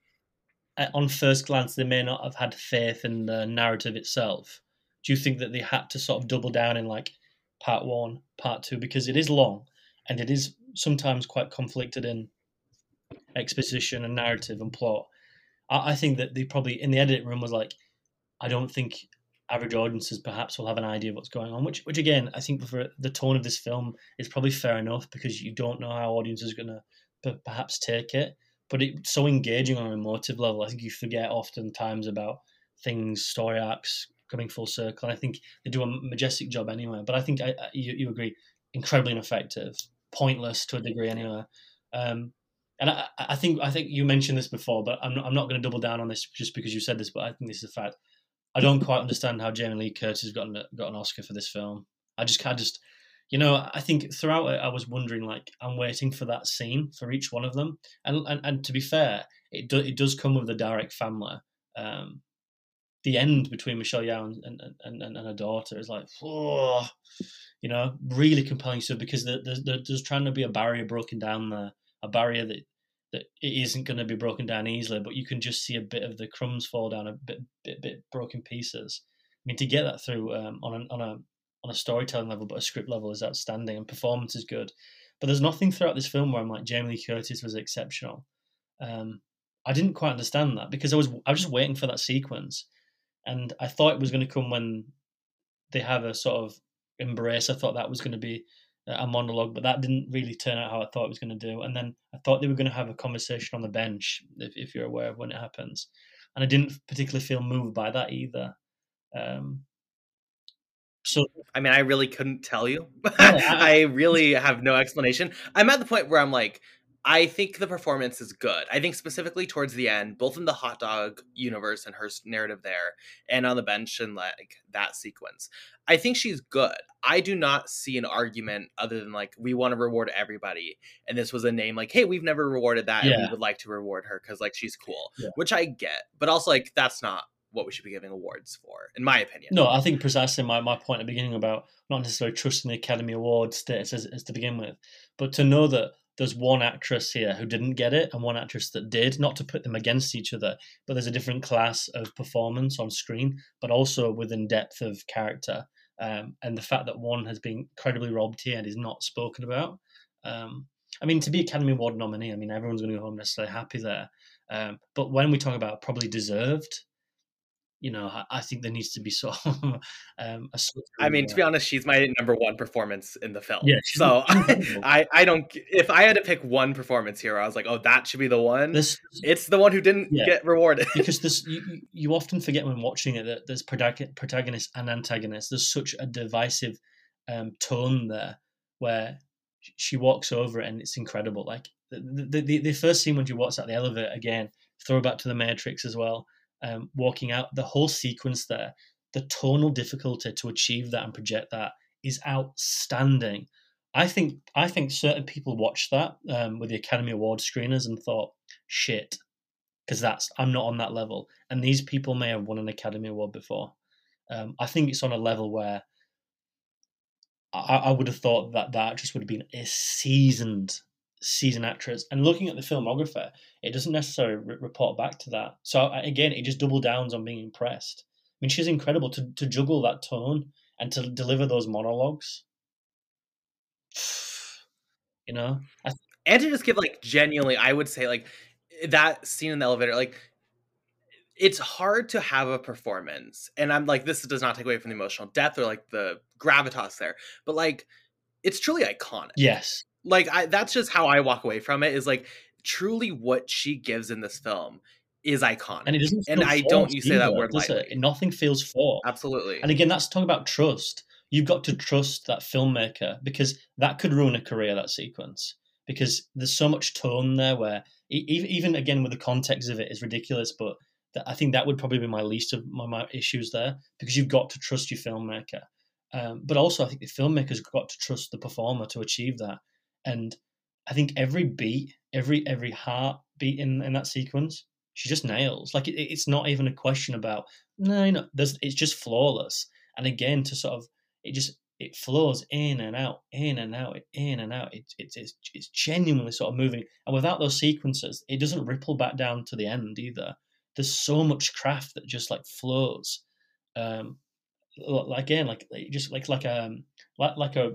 on first glance they may not have had faith in the narrative itself? Do you think that they had to sort of double down in like part one, part two, because it is long and it is sometimes quite conflicted in exposition and narrative and plot? I, I think that they probably in the edit room was like, I don't think average audiences perhaps will have an idea of what's going on. Which, which again, I think for the tone of this film is probably fair enough because you don't know how audiences are going to perhaps take it. But it's so engaging on an emotive level. I think you forget oftentimes about things, story arcs coming full circle. And I think they do a majestic job anyway. But I think I, I, you, you agree, incredibly ineffective, pointless to a degree anyway. Um, and I, I think I think you mentioned this before, but I'm not, I'm not going to double down on this just because you said this. But I think this is a fact. I don't quite understand how Jamie Lee Curtis got an, got an Oscar for this film. I just of just, you know, I think throughout it, I was wondering like I'm waiting for that scene for each one of them. And and, and to be fair, it do, it does come with the direct family. Um, the end between Michelle Yeoh and and, and, and her daughter is like, oh, you know, really compelling stuff because there, there's, there's trying to be a barrier broken down there, a barrier that that it isn't going to be broken down easily, but you can just see a bit of the crumbs fall down, a bit bit, bit broken pieces. I mean, to get that through um, on a on a on a storytelling level, but a script level is outstanding, and performance is good. But there's nothing throughout this film where I'm like Jamie Lee Curtis was exceptional. Um, I didn't quite understand that because I was I was just waiting for that sequence, and I thought it was going to come when they have a sort of embrace. I thought that was going to be a monologue, but that didn't really turn out how I thought it was going to do. And then I thought they were going to have a conversation on the bench, if, if you're aware of when it happens. And I didn't particularly feel moved by that either. Um, So I mean, I really couldn't tell you. I- I really have no explanation. I'm at the point where I'm like, I think the performance is good. I think specifically towards the end, both in the hot dog universe and her narrative there, and on the bench and like that sequence, I think she's good. I do not see an argument other than like we want to reward everybody, and this was a name like, hey, we've never rewarded that, and we would like to reward her because like she's cool, Yeah. which I get, but also like that's not what we should be giving awards for, in my opinion. No, I think precisely my, my point at the beginning about not necessarily trusting the Academy Award status as, as to begin with, but to know that there's one actress here who didn't get it and one actress that did, not to put them against each other, but there's a different class of performance on screen, but also within depth of character. Um, and the fact that one has been incredibly robbed here and is not spoken about. Um, I mean, to be Academy Award nominee, I mean, everyone's going to go home necessarily happy there. Um, but when we talk about probably deserved, you know, I, I think there needs to be sort of um, I mean, to uh, be honest, she's my number one performance in the film. Yeah, so. I, I don't. If I had to pick one performance here, I was like, oh, that should be the one. There's, it's the one who didn't Yeah. get rewarded. because this you, you- you often forget when watching it that there's protagonist and antagonist. There's such a divisive um, tone there where she walks over it and it's incredible. Like the, the, the, the first scene when she walks out the elevator again, throwback to the Matrix as well. Um, walking out, the whole sequence there, the tonal difficulty to achieve that and project that is outstanding. I think I think certain people watched that um, with the Academy Award screeners and thought, "Shit, because that's I'm not on that level. And these people may have won an Academy Award before. Um, I think it's on a level where I, I would have thought that that just would have been a seasoned seasoned actress. And looking at the filmography, it doesn't necessarily re- report back to that. So again, it just double downs on being impressed. I mean, she's incredible to to juggle that tone and to deliver those monologues. You know, I and to just give like genuinely, I would say like that scene in the elevator, like it's hard to have a performance, and I'm like, this does not take away from the emotional depth or like the gravitas there, but like it's truly iconic. yes, like I, that's just how I walk away from it. Is like truly what she gives in this film is iconic, and it doesn't. And I don't you say that word does it? Nothing feels forced. absolutely. And again, that's talking about trust. You've got to trust that filmmaker because that could ruin a career. That sequence because there's so much tone there where even even again with the context of it is ridiculous, but I think that would probably be my least of my, my issues there because you've got to trust your filmmaker. Um, but also, I think the filmmaker's got to trust the performer to achieve that. And I think every beat, every every heartbeat in, in that sequence, she just nails. Like it, it's not even a question about no, no. There's it's just flawless. And again, to sort of it just it flows in and out, in and out, in and out. It, it, it's it's genuinely sort of moving. And without those sequences, it doesn't ripple back down to the end either. There's so much craft that just like flows. Um, again, like just like like um like like a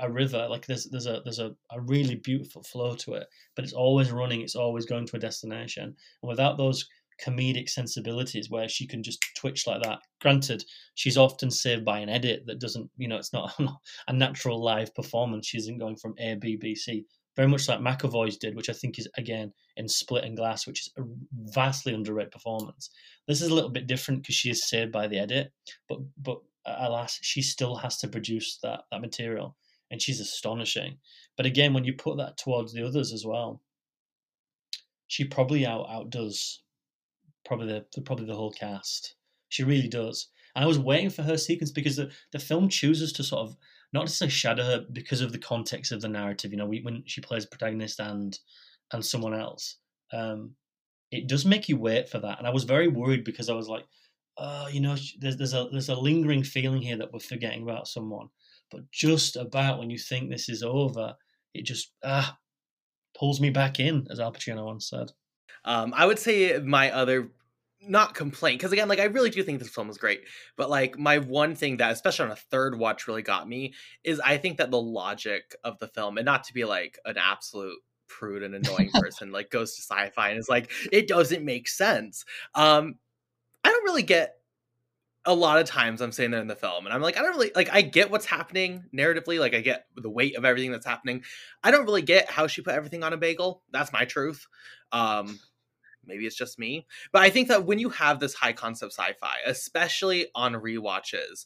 a river. Like there's there's a there's a, a really beautiful flow to it, but it's always running. It's always going to a destination. And without those comedic sensibilities where she can just twitch like that. Granted, she's often saved by an edit that doesn't, you know, it's not a natural live performance. She isn't going from A, B, B, C. Very much like McAvoy's did, which I think is again in Split and Glass, which is a vastly underrated performance. This is a little bit different because she is saved by the edit, but but alas, she still has to produce that that material, and she's astonishing. But again, when you put that towards the others as well, she probably out outdoes probably the, probably the whole cast. She really does. And I was waiting for her sequence because the, the film chooses to sort of not necessarily shadow her because of the context of the narrative. You know, we, when she plays protagonist and and someone else, um, it does make you wait for that. And I was very worried because I was like, oh, you know, there's there's a there's a lingering feeling here that we're forgetting about someone. But just about when you think this is over, it just ah pulls me back in, as Al Pacino once said. Um, I would say my other not complaint because again, like I really do think this film is great, but like my one thing that, especially on a third watch, really got me is I think that the logic of the film, and not to be like an absolute prude and annoying person, like goes to sci-fi and is like it doesn't make sense. Um, I don't really get. A lot of times I'm saying that in the film and I'm like, I don't really like I get what's happening narratively, like I get the weight of everything that's happening. I don't really get how she put everything on a bagel. That's my truth. Um, maybe it's just me but i think that when you have this high concept sci-fi especially on rewatches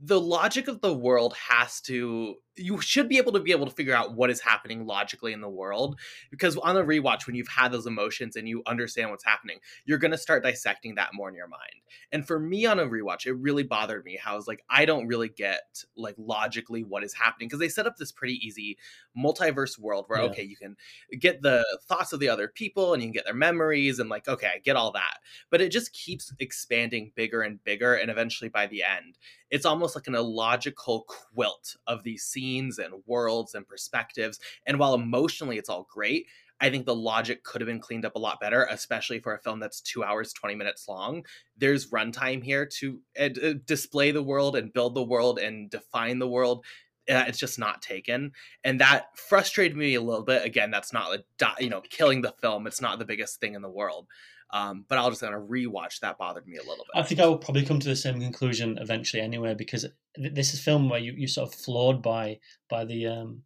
the logic of the world has to you should be able to be able to figure out what is happening logically in the world because on the rewatch when you've had those emotions and you understand what's happening you're going to start dissecting that more in your mind and for me on a rewatch it really bothered me how I was like I don't really get like logically what is happening because they set up this pretty easy multiverse world where yeah. okay you can get the thoughts of the other people and you can get their memories and like okay I get all that but it just keeps expanding bigger and bigger and eventually by the end it's almost like an illogical quilt of these scenes and worlds and perspectives. And while emotionally it's all great, I think the logic could have been cleaned up a lot better, especially for a film that's two hours, 20 minutes long. There's runtime here to uh, display the world and build the world and define the world. Uh, it's just not taken. And that frustrated me a little bit. Again, that's not, you know, killing the film. It's not the biggest thing in the world. Um, but I'll just kind of rewatch that bothered me a little bit. I think I will probably come to the same conclusion eventually anyway, because this is a film where you you sort of flawed by by the um,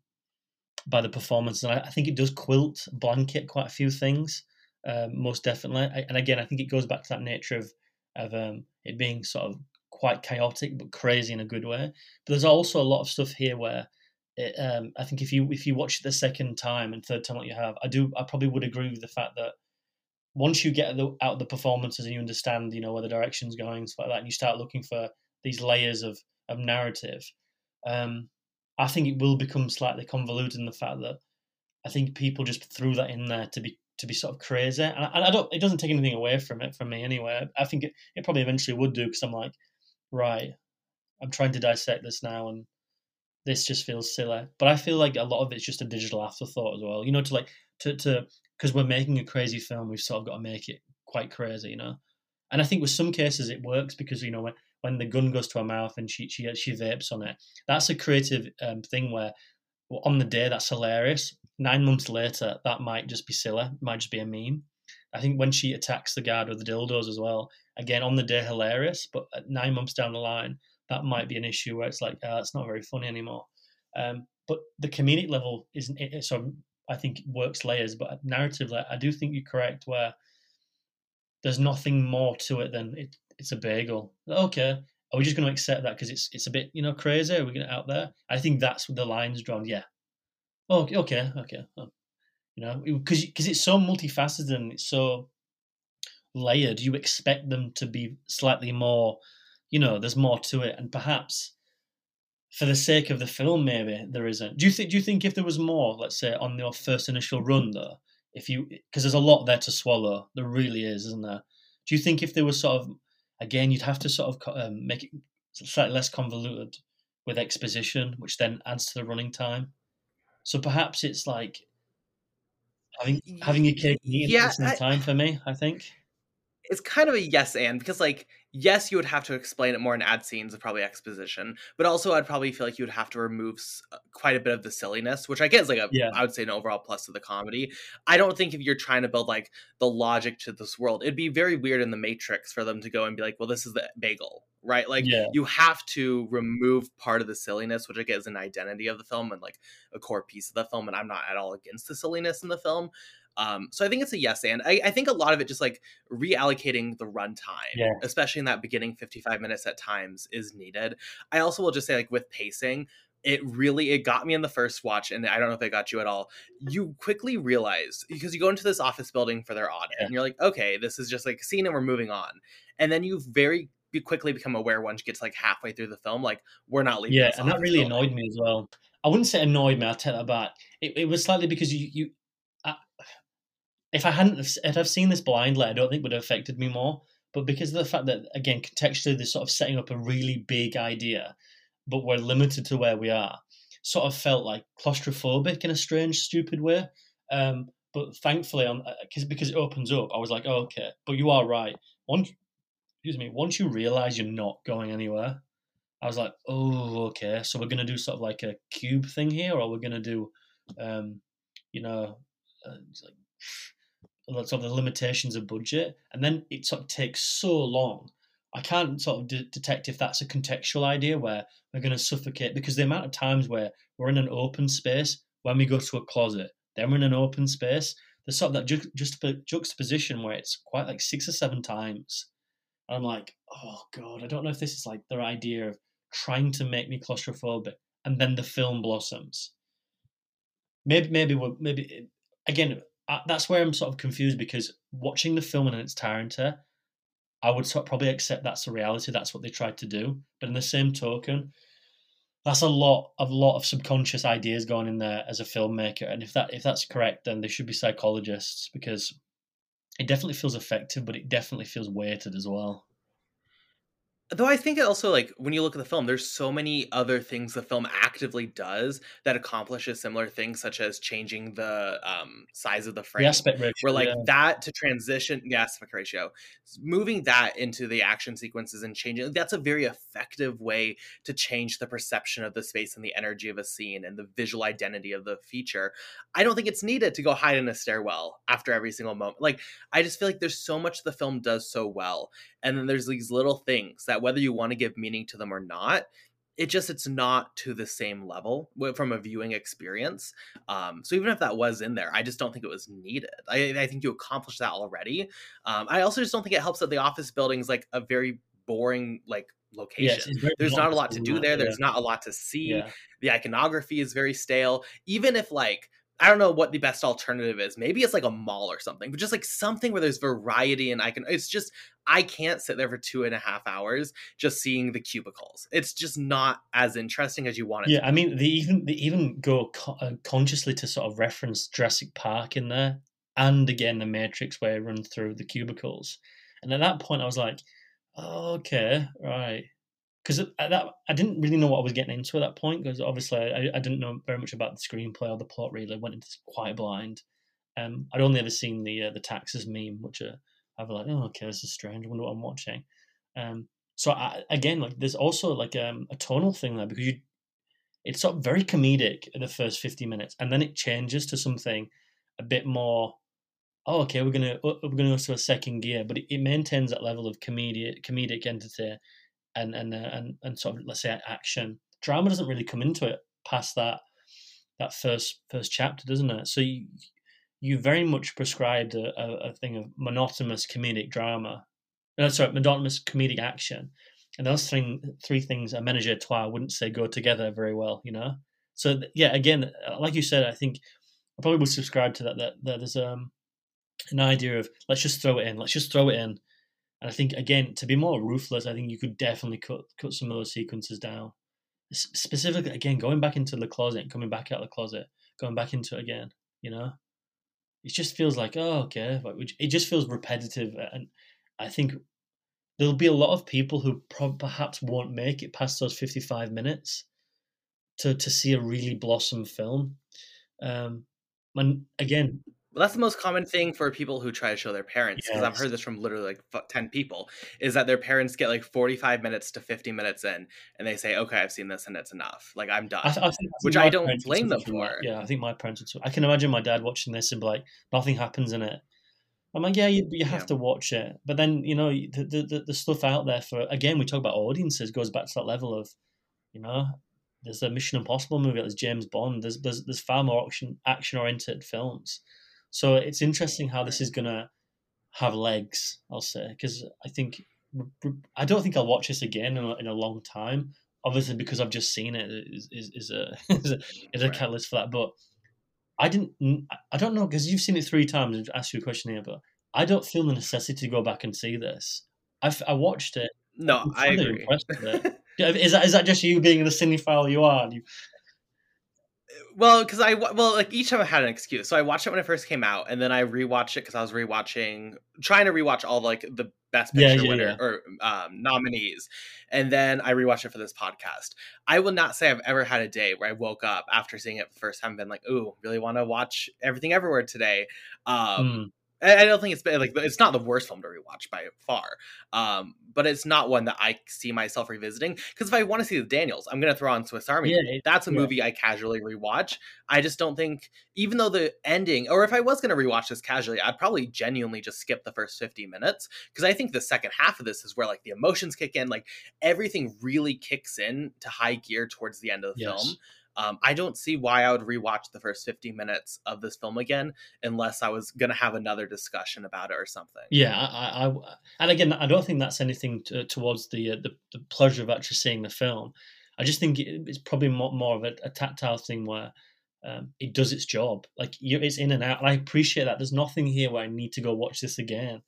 by the performance, and I, I think it does quilt blanket quite a few things, um, most definitely. I, and again, I think it goes back to that nature of of um, it being sort of quite chaotic but crazy in a good way. But there's also a lot of stuff here where it, um, I think if you if you watch it the second time and third time like you have, I do I probably would agree with the fact that once you get out the performances and you understand, you know, where the direction's going, stuff like that, and you start looking for these layers of of narrative, um, I think it will become slightly convoluted in the fact that I think people just threw that in there to be to be sort of crazy, and I, I don't. It doesn't take anything away from it from me anyway. I think it, it probably eventually would do because I'm like, right, I'm trying to dissect this now, and this just feels silly. But I feel like a lot of it's just a digital afterthought as well. You know, to like to to because we're making a crazy film, we've sort of got to make it quite crazy, you know. And I think with some cases it works because you know when when the gun goes to her mouth and she she she vapes on it, that's a creative um, thing where on the day that's hilarious. Nine months later, that might just be silly, might just be a meme. I think when she attacks the guard with the dildos as well, again on the day hilarious, but nine months down the line, that might be an issue where it's like, uh, it's not very funny anymore. Um, but the comedic level isn't so I think it works layers, but narratively, I do think you're correct where there's nothing more to it than it, it's a bagel. Okay, are we just going to accept that because it's it's a bit you know crazy? Are we going to out there? I think that's where the line's drawn. Yeah. Oh, okay. Okay. Okay. Oh, you know, because because it's so multifaceted and it's so layered. You expect them to be slightly more. You know, there's more to it, and perhaps for the sake of the film, maybe there isn't. Do you think? Do you think if there was more, let's say, on your first initial run, though, if you because there's a lot there to swallow, there really is, isn't there? Do you think if there was sort of again, you'd have to sort of um, make it slightly less convoluted with exposition, which then adds to the running time. So perhaps it's like having having your cake and eating yeah, at the same I, time for me. I think it's kind of a yes and because like yes, you would have to explain it more and add scenes of probably exposition, but also I'd probably feel like you would have to remove uh, quite a bit of the silliness, which I guess like a yeah. I would say an overall plus to the comedy. I don't think if you're trying to build like the logic to this world, it'd be very weird in the Matrix for them to go and be like, well, this is the bagel, right? Like yeah. you have to remove part of the silliness, which I guess is an identity of the film and like a core piece of the film. And I'm not at all against the silliness in the film. Um, so I think it's a yes and I, I, think a lot of it just like reallocating the runtime, yeah. especially in that beginning 55 minutes at times is needed. I also will just say like with pacing, it really it got me in the first watch and i don't know if it got you at all you quickly realize because you go into this office building for their audit yeah. and you're like okay this is just like a scene and we're moving on and then you very quickly become aware once you get to like halfway through the film like we're not leaving yeah and that really building. annoyed me as well i wouldn't say annoyed me i'll tell that back it, it was slightly because you you if I hadn't if I've seen this blindly, I don't think would have affected me more. But because of the fact that again contextually they're sort of setting up a really big idea, but we're limited to where we are, sort of felt like claustrophobic in a strange, stupid way. Um, but thankfully, because uh, because it opens up, I was like, oh, okay. But you are right. Once, excuse me, once you realize you're not going anywhere, I was like, oh, okay. So we're gonna do sort of like a cube thing here, or we're gonna do, um, you know, uh, like sort of the limitations of budget, and then it sort of takes so long. I can't sort of de- detect if that's a contextual idea where we're going to suffocate because the amount of times where we're in an open space when we go to a closet, then we're in an open space. There's sort of that ju- just juxtaposition where it's quite like six or seven times. And I'm like, oh god, I don't know if this is like their idea of trying to make me claustrophobic, and then the film blossoms. Maybe, maybe, maybe again, that's where I'm sort of confused because watching the film in its entirety, I would sort of probably accept that's a reality. That's what they tried to do. But in the same token, that's a lot of lot of subconscious ideas going in there as a filmmaker. And if that if that's correct, then they should be psychologists because it definitely feels effective, but it definitely feels weighted as well. Though I think it also like when you look at the film, there's so many other things the film actively does that accomplishes similar things, such as changing the um, size of the frame. The aspect ratio. Where like yeah. that to transition, yeah, aspect ratio, moving that into the action sequences and changing that's a very effective way to change the perception of the space and the energy of a scene and the visual identity of the feature. I don't think it's needed to go hide in a stairwell after every single moment. Like I just feel like there's so much the film does so well, and then there's these little things that whether you want to give meaning to them or not it just it's not to the same level from a viewing experience um, so even if that was in there i just don't think it was needed. I, I think you accomplished that already. Um, i also just don't think it helps that the office building is like a very boring like location. Yes, there's not a lot to do there yeah. there's not a lot to see. Yeah. the iconography is very stale. Even if like I don't know what the best alternative is. Maybe it's like a mall or something, but just like something where there's variety and I can. It's just I can't sit there for two and a half hours just seeing the cubicles. It's just not as interesting as you want it. Yeah, I mean, they even they even go co- uh, consciously to sort of reference Jurassic Park in there, and again the Matrix where it runs through the cubicles. And at that point, I was like, oh, okay, right, because at that I didn't really know what I was getting into at that point because obviously I, I didn't know very much about the screenplay or the plot. Really, I went into quite blind. Um, I'd only ever seen the uh, the taxes meme, which uh, I was like, oh, okay, this is strange. I wonder what I'm watching. Um, so I, again, like there's also like um, a tonal thing there because you, it's sort of very comedic in the first 50 minutes, and then it changes to something a bit more. Oh, okay, we're gonna we're gonna go to a second gear, but it, it maintains that level of comedic comedic entity, and and uh, and and sort of let's say action. Drama doesn't really come into it past that that first first chapter, doesn't it? So you you very much prescribed a, a, a thing of monotonous comedic drama, no, sorry, monotonous comedic action, and those three three things a manager a trois wouldn't say go together very well, you know. So yeah, again, uh, like you said, I think I probably would subscribe to that. That, that there's um an idea of let's just throw it in, let's just throw it in, and I think again to be more ruthless, I think you could definitely cut cut some of those sequences down. S- specifically, again, going back into the closet coming back out of the closet, going back into it again, you know it just feels like oh okay like, it just feels repetitive and i think there'll be a lot of people who pro- perhaps won't make it past those 55 minutes to to see a really blossom film um and again Well, that's the most common thing for people who try to show their parents because I've heard this from literally like 10 people is that their parents get like 45 minutes to 50 minutes in and they say, okay, I've seen this and it's enough. Like I'm done. I, I Which I don't blame them suffer from that. for. yeah i think my parents would i can imagine my dad watching this and be like nothing happens in it i'm like yeah you, you have Yeah. to watch it but then you know the, the the the stuff out there for again we talk about audiences goes back to that level of you know there's a mission impossible movie there's james bond there's there's, there's far more action action oriented films so it's interesting how this is gonna have legs i'll say because i think i don't think i'll watch this again in a, in a long time obviously because I've just seen it is is, is a is a, is a Right. catalyst for that. But I didn't. I don't know because you've seen it three times. I've asked you a question here, but I don't feel the necessity to go back and see this. I, I watched it. no, I agree. it. Is that is that just you being the cinephile you are? You, Well, because I well like each time I had an excuse. So I watched it when it first came out, and then I rewatched it because I was rewatching, trying to rewatch all like the best picture yeah, winner or um, nominees, and then I rewatched it for this podcast. I will not say I've ever had a day where I woke up after seeing it for the first time, and been like, "Ooh, really want to watch Everything Everywhere today." Um, Hmm. I don't think it's been like it's not the worst film to rewatch by far, um, but it's not one that I see myself revisiting. Because if I want to see the Daniels, I'm gonna throw on Swiss Army. Yeah, That's a yeah. movie I casually rewatch. I just don't think, even though the ending, or if I was gonna rewatch this casually, I'd probably genuinely just skip the first 50 minutes because I think the second half of this is where like the emotions kick in, like everything really kicks in to high gear towards the end of the Yes. film. Um, I don't see why I would rewatch the first 50 minutes of this film again unless I was going to have another discussion about it or something. Yeah, I, I, and again, I don't think that's anything to, towards the, uh, the, the pleasure of actually seeing the film. I just think it's probably more, more of a, a tactile thing where um, it does its job. Like it's in and out, and I appreciate that. There's nothing here where I need to go watch this again.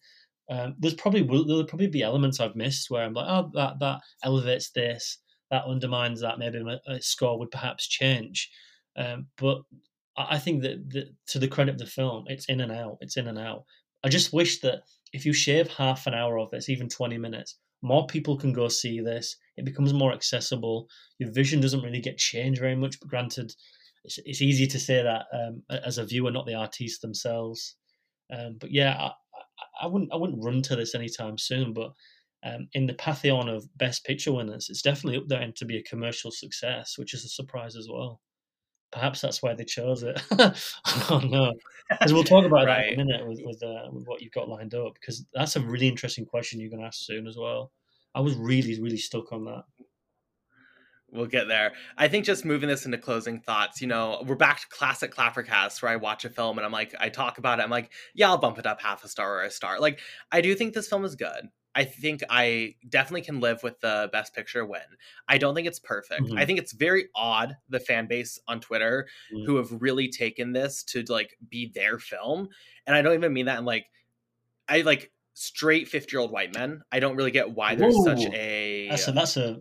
Um, there's probably there'll probably be elements I've missed where I'm like, oh, that that elevates this, that undermines that. Maybe my score would perhaps change. Um, but I think that, that to the credit of the film, it's in and out. It's in and out. I just wish that if you shave half an hour of this, even 20 minutes, more people can go see this. It becomes more accessible. Your vision doesn't really get changed very much. But granted, it's, it's easy to say that um, as a viewer, not the artists themselves. Um, but yeah, I, I, wouldn't I wouldn't run to this anytime soon. But um, in the pantheon of best picture winners, it's definitely up there and to be a commercial success, which is a surprise as well. Perhaps that's why they chose it. oh no, because we'll talk about right. that in a minute with with, uh, with what you've got lined up. Because that's a really interesting question you're going to ask soon as well. I was really really stuck on that we'll get there. I think just moving this into closing thoughts, you know, we're back to classic Clappercast where I watch a film and I'm like, I talk about it. I'm like, yeah, I'll bump it up half a star or a star. Like, I do think this film is good. I think I definitely can live with the best picture win. I don't think it's perfect. Mm-hmm. I think it's very odd the fan base on Twitter mm-hmm. who have really taken this to like be their film. And I don't even mean that in like I like straight 50 year old white men. I don't really get why there's Whoa. such a that's a, that's a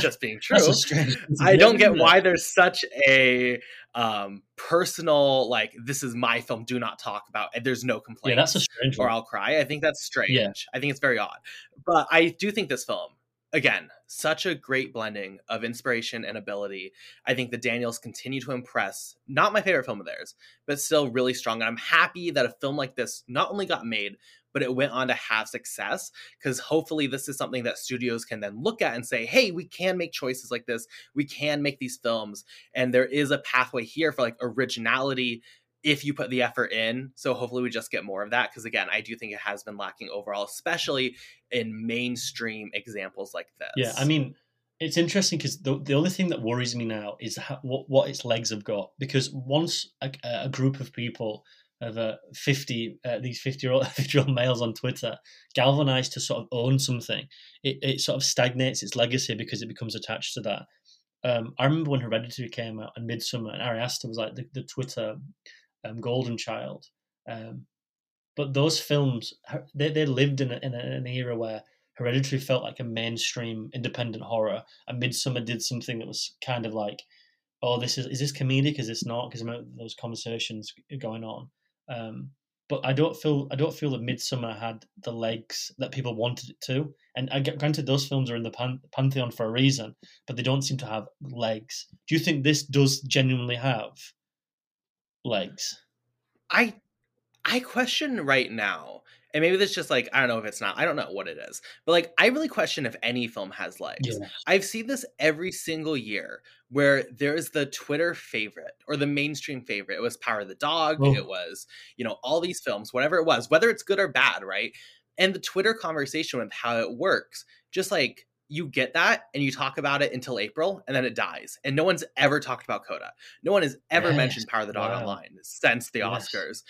just being true. Strange, I don't get why there's such a um personal like this is my film. Do not talk about. And there's no complaint. Yeah, that's a strange. Or I'll cry. I think that's strange. Yeah. I think it's very odd. But I do think this film again, such a great blending of inspiration and ability. I think the Daniels continue to impress. Not my favorite film of theirs, but still really strong. And I'm happy that a film like this not only got made, but it went on to have success because hopefully this is something that studios can then look at and say, hey, we can make choices like this. We can make these films. And there is a pathway here for like originality if you put the effort in. So hopefully we just get more of that. Because again, I do think it has been lacking overall, especially in mainstream examples like this. Yeah, I mean, it's interesting because the, the only thing that worries me now is how, what, what its legs have got. Because once a, a group of people of uh, 50 uh, these 50 year old 50 year old males on Twitter galvanized to sort of own something. It, it sort of stagnates its legacy because it becomes attached to that. Um, I remember when Hereditary came out and Midsommar and Ari Aster was like the, the Twitter um, golden child. Um, but those films they, they lived in, a, in, a, an era where Hereditary felt like a mainstream independent horror and Midsommar did something that was kind of like oh this is is this comedic? Is this not? Because those conversations going on um, but I don't feel I don't feel that Midsommar had the legs that people wanted it to. And I get granted those films are in the pan- pantheon for a reason, but they don't seem to have legs. Do you think this does genuinely have legs? I I question right now and maybe that's just like I don't know if it's not. I don't know what it is, but like I really question if any film has legs. Yeah. I've seen this every single year where there's the Twitter favorite or the mainstream favorite. It was Power of the Dog. Oh. It was you know all these films, whatever it was, whether it's good or bad, right? And the Twitter conversation with how it works, just like you get that and you talk about it until April and then it dies. And no one's ever talked about Coda. No one has ever yes. mentioned Power of the Dog wow. online since the yes. Oscars.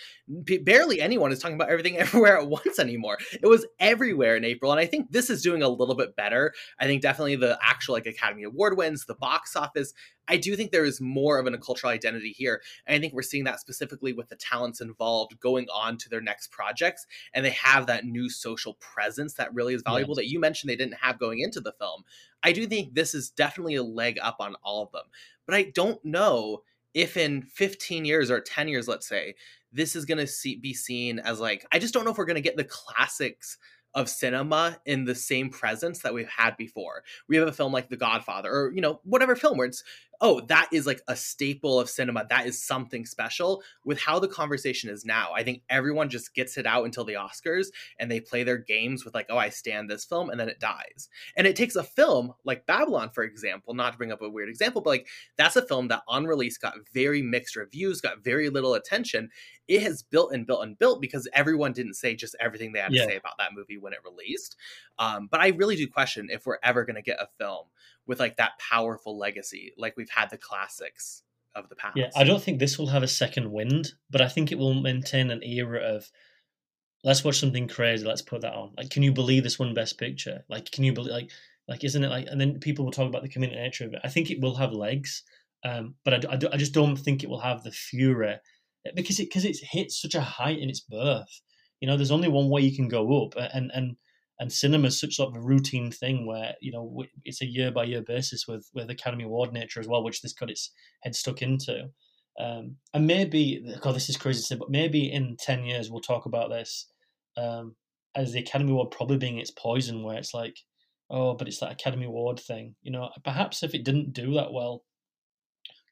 B- barely anyone is talking about everything everywhere at once anymore. It was everywhere in April. And I think this is doing a little bit better. I think definitely the actual like Academy Award wins, the box office. I do think there is more of an, a cultural identity here. And I think we're seeing that specifically with the talents involved going on to their next projects. And they have that new social presence that really is valuable that you mentioned they didn't have going into the film. I do think this is definitely a leg up on all of them. But I don't know if in 15 years or 10 years, let's say, this is going to see, be seen as like, I just don't know if we're going to get the classics of cinema in the same presence that we've had before. We have a film like The Godfather or, you know, whatever film where it's oh, that is like a staple of cinema. That is something special. With how the conversation is now, I think everyone just gets it out until the Oscars and they play their games with, like, oh, I stand this film, and then it dies. And it takes a film like Babylon, for example, not to bring up a weird example, but like that's a film that on release got very mixed reviews, got very little attention. It has built and built and built because everyone didn't say just everything they had to say about that movie when it released. Um, but I really do question if we're ever going to get a film with like that powerful legacy, like we've had the classics of the past. Yeah, I don't think this will have a second wind, but I think it will maintain an era of let's watch something crazy, let's put that on. Like, can you believe this one best picture? Like, can you believe like like isn't it like? And then people will talk about the community nature of it. I think it will have legs, um, but I, I, I just don't think it will have the fury because it because it's hit such a height in its birth. You know, there's only one way you can go up, and and and cinema is such sort of a routine thing where you know it's a year by year basis with with Academy Award nature as well, which this got its head stuck into. Um, and maybe, God, this is crazy to say, but maybe in ten years we'll talk about this um, as the Academy Award probably being its poison, where it's like, oh, but it's that Academy Award thing, you know. Perhaps if it didn't do that well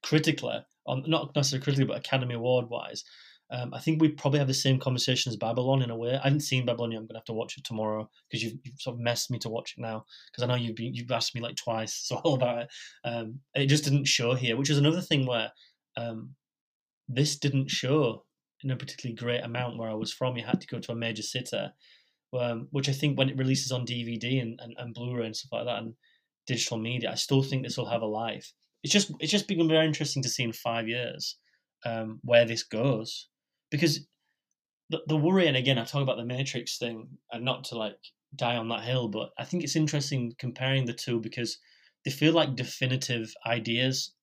critically, not necessarily critically, but Academy Award wise, um, I think we probably have the same conversation as Babylon in a way. I haven't seen Babylon yet. I'm gonna have to watch it tomorrow because you've, you've, sort of messed me to watch it now because I know you've been you've asked me like twice so all about it. Um, it just didn't show here, which is another thing where um, this didn't show in a particularly great amount where I was from. You had to go to a major city, um, which I think when it releases on DVD and, and, and Blu-ray and stuff like that and digital media, I still think this will have a life. It's just it's just become very interesting to see in five years um, where this goes because the, the worry, and again, I talk about the Matrix thing, and not to like die on that hill, but I think it's interesting comparing the two because they feel like definitive ideas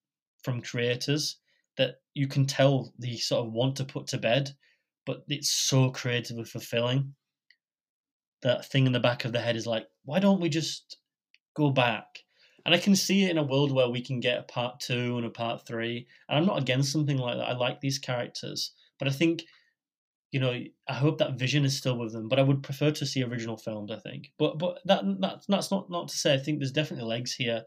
from creators that you can tell they sort of want to put to bed, but it's so creatively fulfilling. That thing in the back of the head is like, why don't we just go back? And I can see it in a world where we can get a part two and a part three. And I'm not against something like that. I like these characters. But I think, you know, I hope that vision is still with them. But I would prefer to see original films. I think. But but that, that that's not not to say I think there's definitely legs here.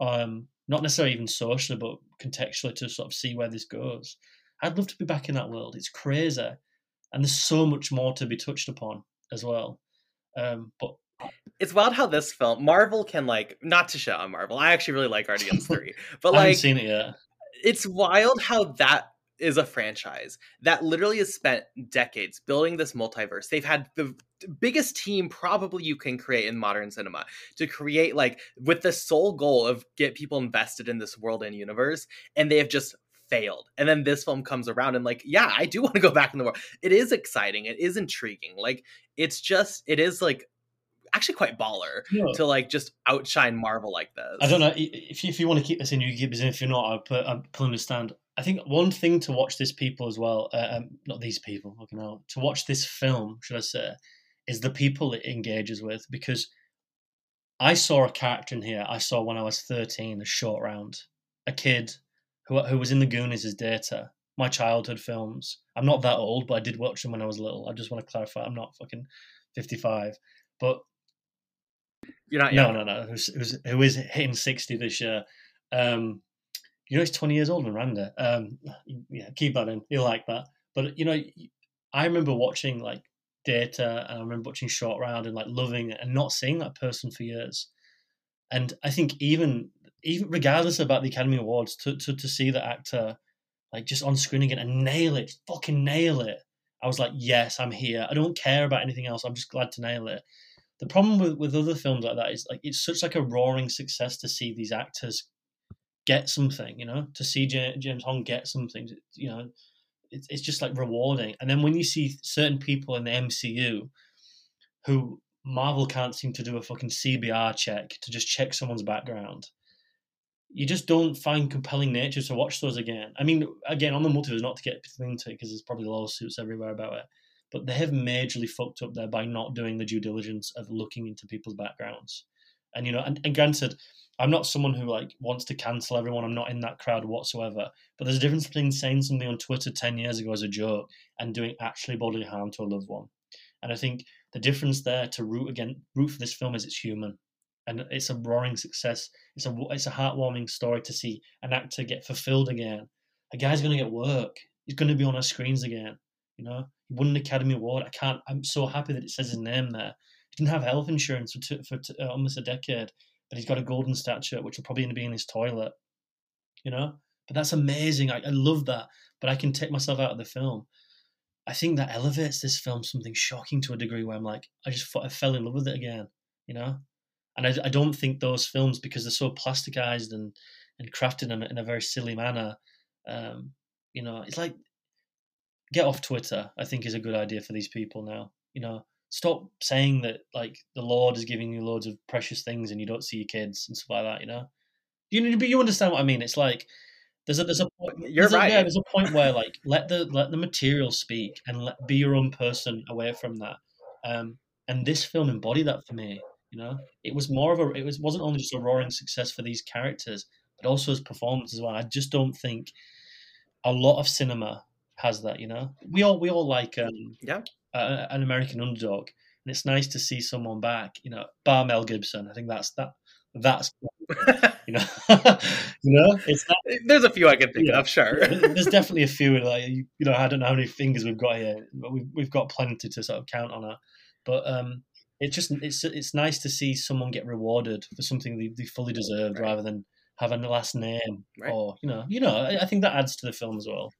Um, not necessarily even socially, but contextually to sort of see where this goes. I'd love to be back in that world. It's crazy, and there's so much more to be touched upon as well. Um, but it's wild how this film Marvel can like not to shout on Marvel. I actually really like Guardians Three, but like I haven't seen it yet. It's wild how that is a franchise that literally has spent decades building this multiverse. They've had the biggest team probably you can create in modern cinema to create like with the sole goal of get people invested in this world and universe and they have just failed. And then this film comes around and like, yeah, I do want to go back in the world. It is exciting. It is intriguing. Like it's just it is like actually quite baller yeah. to like just outshine Marvel like this. I don't know if you, if you want to keep this in, you keep this in. If you're not, I'll put I'm pulling the stand. I think one thing to watch this people as well, uh, um, not these people, looking out to watch this film, should I say, is the people it engages with because I saw a character in here. I saw when I was thirteen, a short round, a kid who who was in the Goonies as Data. My childhood films. I'm not that old, but I did watch them when I was little. I just want to clarify. I'm not fucking 55, but you're not. No, no, no. Who's, who's who is hitting 60 this year? Um, you know, he's 20 years old, than Randa. Um, yeah, keep that in. He'll like that. But, you know, I remember watching like Data and I remember watching Short Round and like loving it and not seeing that person for years. And I think even even regardless about the Academy Awards, to, to, to see the actor like just on screen again and nail it, fucking nail it. I was like, yes, I'm here. I don't care about anything else. I'm just glad to nail it. The problem with, with other films like that is like it's such like a roaring success to see these actors get something, you know, to see James Hong get something, you know, it's, it's just like rewarding. And then when you see certain people in the MCU who Marvel can't seem to do a fucking CBR check to just check someone's background, you just don't find compelling nature to watch those again. I mean, again, on the multiverse, not to get into it because there's probably lawsuits everywhere about it, but they have majorly fucked up there by not doing the due diligence of looking into people's backgrounds. And you know, and, and granted, I'm not someone who like wants to cancel everyone. I'm not in that crowd whatsoever. But there's a difference between saying something on Twitter ten years ago as a joke and doing actually bodily harm to a loved one. And I think the difference there to root again root for this film is it's human, and it's a roaring success. It's a it's a heartwarming story to see an actor get fulfilled again. A guy's going to get work. He's going to be on our screens again. You know, he won an Academy Award. I can't. I'm so happy that it says his name there. Didn't have health insurance for, for uh, almost a decade but he's got a golden statue, which will probably end up being in his toilet. You know, but that's amazing. I, I love that. But I can take myself out of the film. I think that elevates this film something shocking to a degree where I'm like, I just I fell in love with it again. You know, and I, I don't think those films because they're so plasticized and and crafted in a, in a very silly manner. Um, you know, it's like get off Twitter. I think is a good idea for these people now. You know, stop saying that like the Lord is giving you loads of precious things and you don't see your kids and stuff like that. You know, you but you understand what I mean. It's like there's a there's a point. You're right. A, yeah, there's a point where like let the let the material speak and let be your own person away from that. Um, and this film embodied that for me. You know, it was more of a it was wasn't only just a roaring success for these characters, but also as performance as well. I just don't think a lot of cinema has that. You know, we all we all like um, yeah an American underdog, and it's nice to see someone back. You know, bar Mel Gibson. I think that's that. That's you know, you know, it's not, there's a few I can think yeah, of. Sure, there's definitely a few. Like you know, I don't know how many fingers we've got here, but we've we've got plenty to sort of count on it. But um, it's just it's it's nice to see someone get rewarded for something they, they fully deserved, right. rather than having the last name right. or you know, you know. I, I think that adds to the film as well.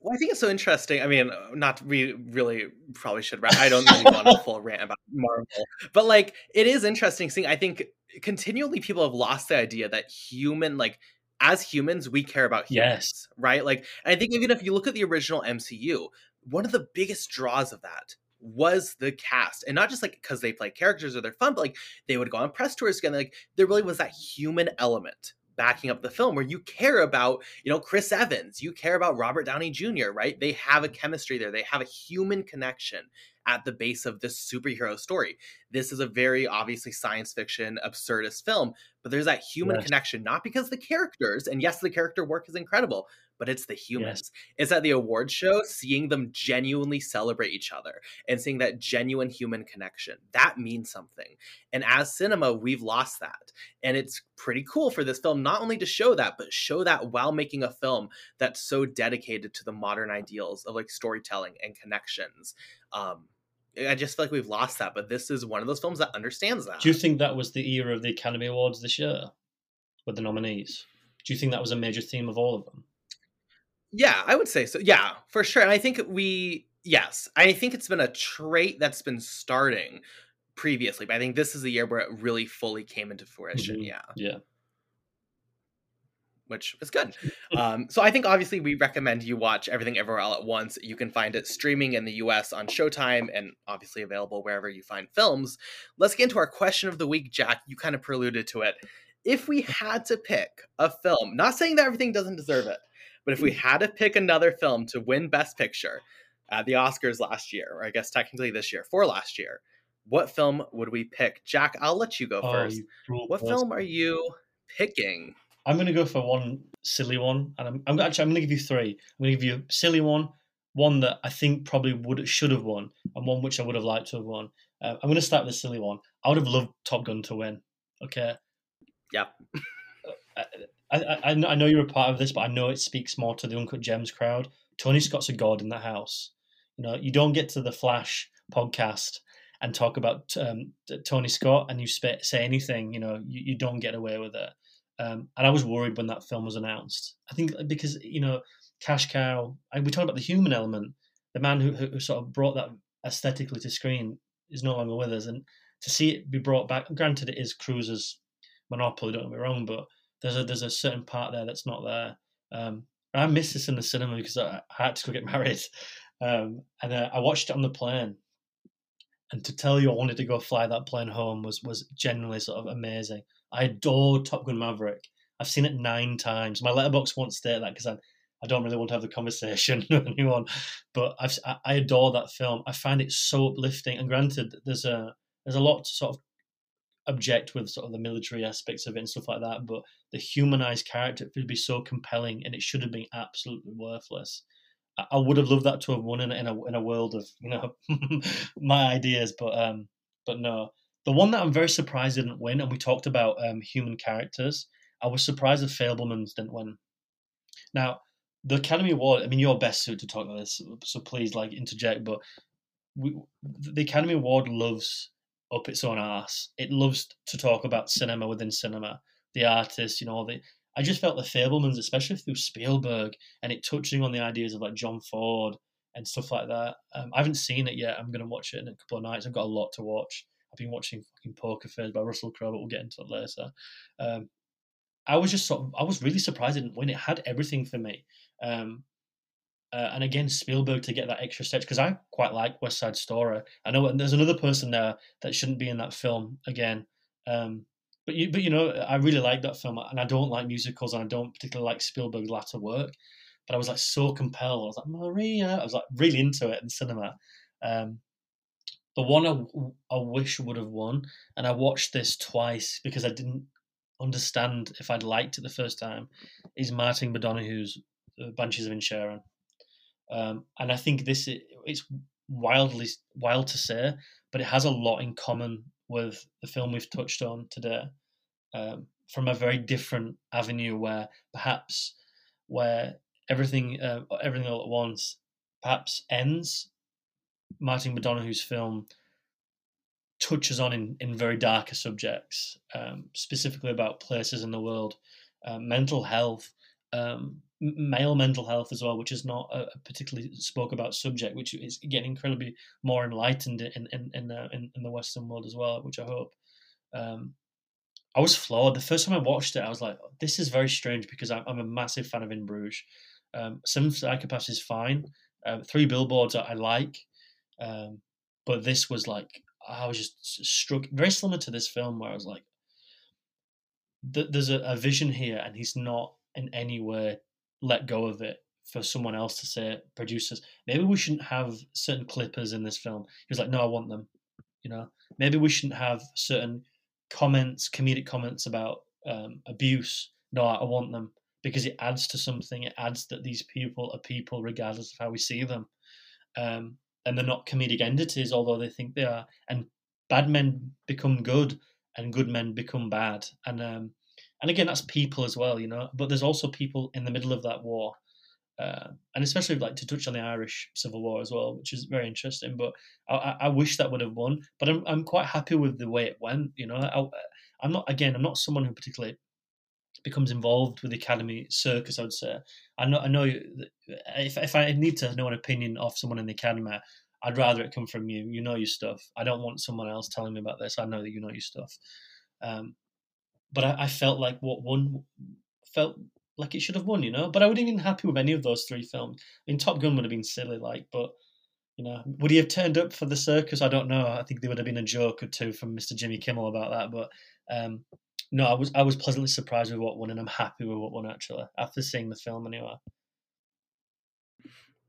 Well, I think it's so interesting. I mean, not we really probably should. I don't really want a full rant about Marvel, but like it is interesting seeing. I think continually people have lost the idea that human, like as humans, we care about humans, yes. right? Like, I think even if you look at the original MCU, one of the biggest draws of that was the cast and not just like because they play characters or they're fun but like they would go on press tours together like there really was that human element backing up the film where you care about, you know, Chris Evans, you care about Robert Downey Jr., right? They have a chemistry there. They have a human connection at the base of this superhero story. This is a very obviously science fiction, absurdist film, but there's that human yes. connection, not because the characters, and yes, the character work is incredible, but it's the humans. Yes. It's at the award show, seeing them genuinely celebrate each other and seeing that genuine human connection. That means something. And as cinema, we've lost that. And it's pretty cool for this film not only to show that, but show that while making a film that's so dedicated to the modern ideals of like storytelling and connections. Um, I just feel like we've lost that, but this is one of those films that understands that. Do you think that was the era of the Academy Awards this year with the nominees? Do you think that was a major theme of all of them? Yeah, I would say so. Yeah, for sure. And I think we, yes, I think it's been a trait that's been starting previously, but I think this is the year where it really fully came into fruition. Mm-hmm. Yeah. Yeah. Which is good. um, so I think obviously we recommend you watch Everything Everywhere All at Once. You can find it streaming in the US on Showtime and obviously available wherever you find films. Let's get into our question of the week, Jack. You kind of preluded to it. If we had to pick a film, not saying that everything doesn't deserve it, but if we had to pick another film to win Best Picture at the Oscars last year, or I guess technically this year for last year, what film would we pick? Jack, I'll let you go oh, first. You what person. film are you picking? I'm going to go for one silly one, and I'm, I'm actually I'm going to give you three. I'm going to give you a silly one, one that I think probably would should have won, and one which I would have liked to have won. Uh, I'm going to start with the silly one. I would have loved Top Gun to win. Okay. Yeah. I, I, I know you're a part of this, but I know it speaks more to the Uncut Gems crowd. Tony Scott's a god in that house. You know, you don't get to the Flash podcast and talk about um, Tony Scott and you sp- say anything, you know, you, you don't get away with it. Um, and I was worried when that film was announced. I think because, you know, Cash Cow, I, we talk about the human element. The man who, who sort of brought that aesthetically to screen is no longer with us. And to see it be brought back, granted, it is Cruise's monopoly, don't get me wrong, but there's a there's a certain part there that's not there. Um, I miss this in the cinema because I, I had to go get married, um, and uh, I watched it on the plane. And to tell you, I wanted to go fly that plane home was was genuinely sort of amazing. I adore Top Gun Maverick. I've seen it nine times. My Letterboxd won't state that because I I don't really want to have the conversation with anyone, but I've I adore that film. I find it so uplifting. And granted, there's a there's a lot to sort of object with sort of the military aspects of it and stuff like that, but the humanized character would be so compelling, and it should have been absolutely worthless. I, would have loved that to have won in, a in a world of you know my ideas, but um, but no. The one that I'm very surprised didn't win, and we talked about um, human characters. I was surprised that Fabelmans didn't win. Now, the Academy Award. I mean, you're best suited to talk about this, so please like interject. But we, the Academy Award loves up its own ass. It loves to talk about cinema within cinema, the artists, you know, the. I just felt the Fabelmans, especially through Spielberg, and it touching on the ideas of like John Ford and stuff like that. Um, I haven't seen it yet. I'm going to watch it in a couple of nights. I've got a lot to watch. I've been watching fucking Poker Face by Russell Crowe, but we'll get into it later. Um, I was just sort of, I was really surprised win. It had everything for me. Um, uh, and again, Spielberg to get that extra stretch because I quite like West Side Story. I know there's another person there that shouldn't be in that film again. Um, but you, but you know, I really like that film, and I don't like musicals, and I don't particularly like Spielberg's latter work. But I was like so compelled. I was like Maria. I was like really into it in cinema. Um, the one I, I wish would have won, and I watched this twice because I didn't understand if I'd liked it the first time, is Martin McDonagh's uh, Banshees of Inisherin. Um, and I think this it's wildly wild to say, but it has a lot in common with the film we've touched on today, um, from a very different avenue where perhaps where everything uh, everything all at once perhaps ends. Martin McDonagh's film touches on in, in very darker subjects, um, specifically about places in the world, uh, mental health, um, male mental health as well, which is not a particularly spoke about subject, which is getting incredibly more enlightened in in in, uh, in, in the Western world as well, which I hope. Um, I was floored the first time I watched it. I was like, "This is very strange," because I'm, I'm a massive fan of In Bruges. Um, Seven Psychopaths is fine. Um, Three Billboards I, I like, um, but this was like I was just struck very similar to this film where I was like, "There's a, a vision here, and he's not in any way let go of it for someone else to say, producers, maybe we shouldn't have certain clippers in this film. He was like, no, I want them. You know, maybe we shouldn't have certain comments, comedic comments about um, abuse. No, I want them because it adds to something. It adds that these people are people regardless of how we see them. Um, and they're not comedic entities, although they think they are. And bad men become good and good men become bad. And um, and again that's people as well you know but there's also people in the middle of that war uh, and especially like to touch on the Irish Civil War as well, which is very interesting. But I, I wish that would have won. But I'm I'm quite happy with the way it went. You know, I, am not again. I'm not someone who particularly becomes involved with the Academy circus. I would say. I know. I know. If if I need to know an opinion of someone in the Academy, I'd rather it come from you. You know your stuff. I don't want someone else telling me about this. I know that you know your stuff. Um, but I, I, felt like what won felt like it should have won, you know. But I wouldn't have been happy with any of those three films. I mean, Top Gun would have been silly, like, but you know, would he have turned up for the circus? I don't know. I think there would have been a joke or two from Mr. Jimmy Kimmel about that, but um, no, I was I was pleasantly surprised with what won, and I'm happy with what won actually after seeing the film anyway.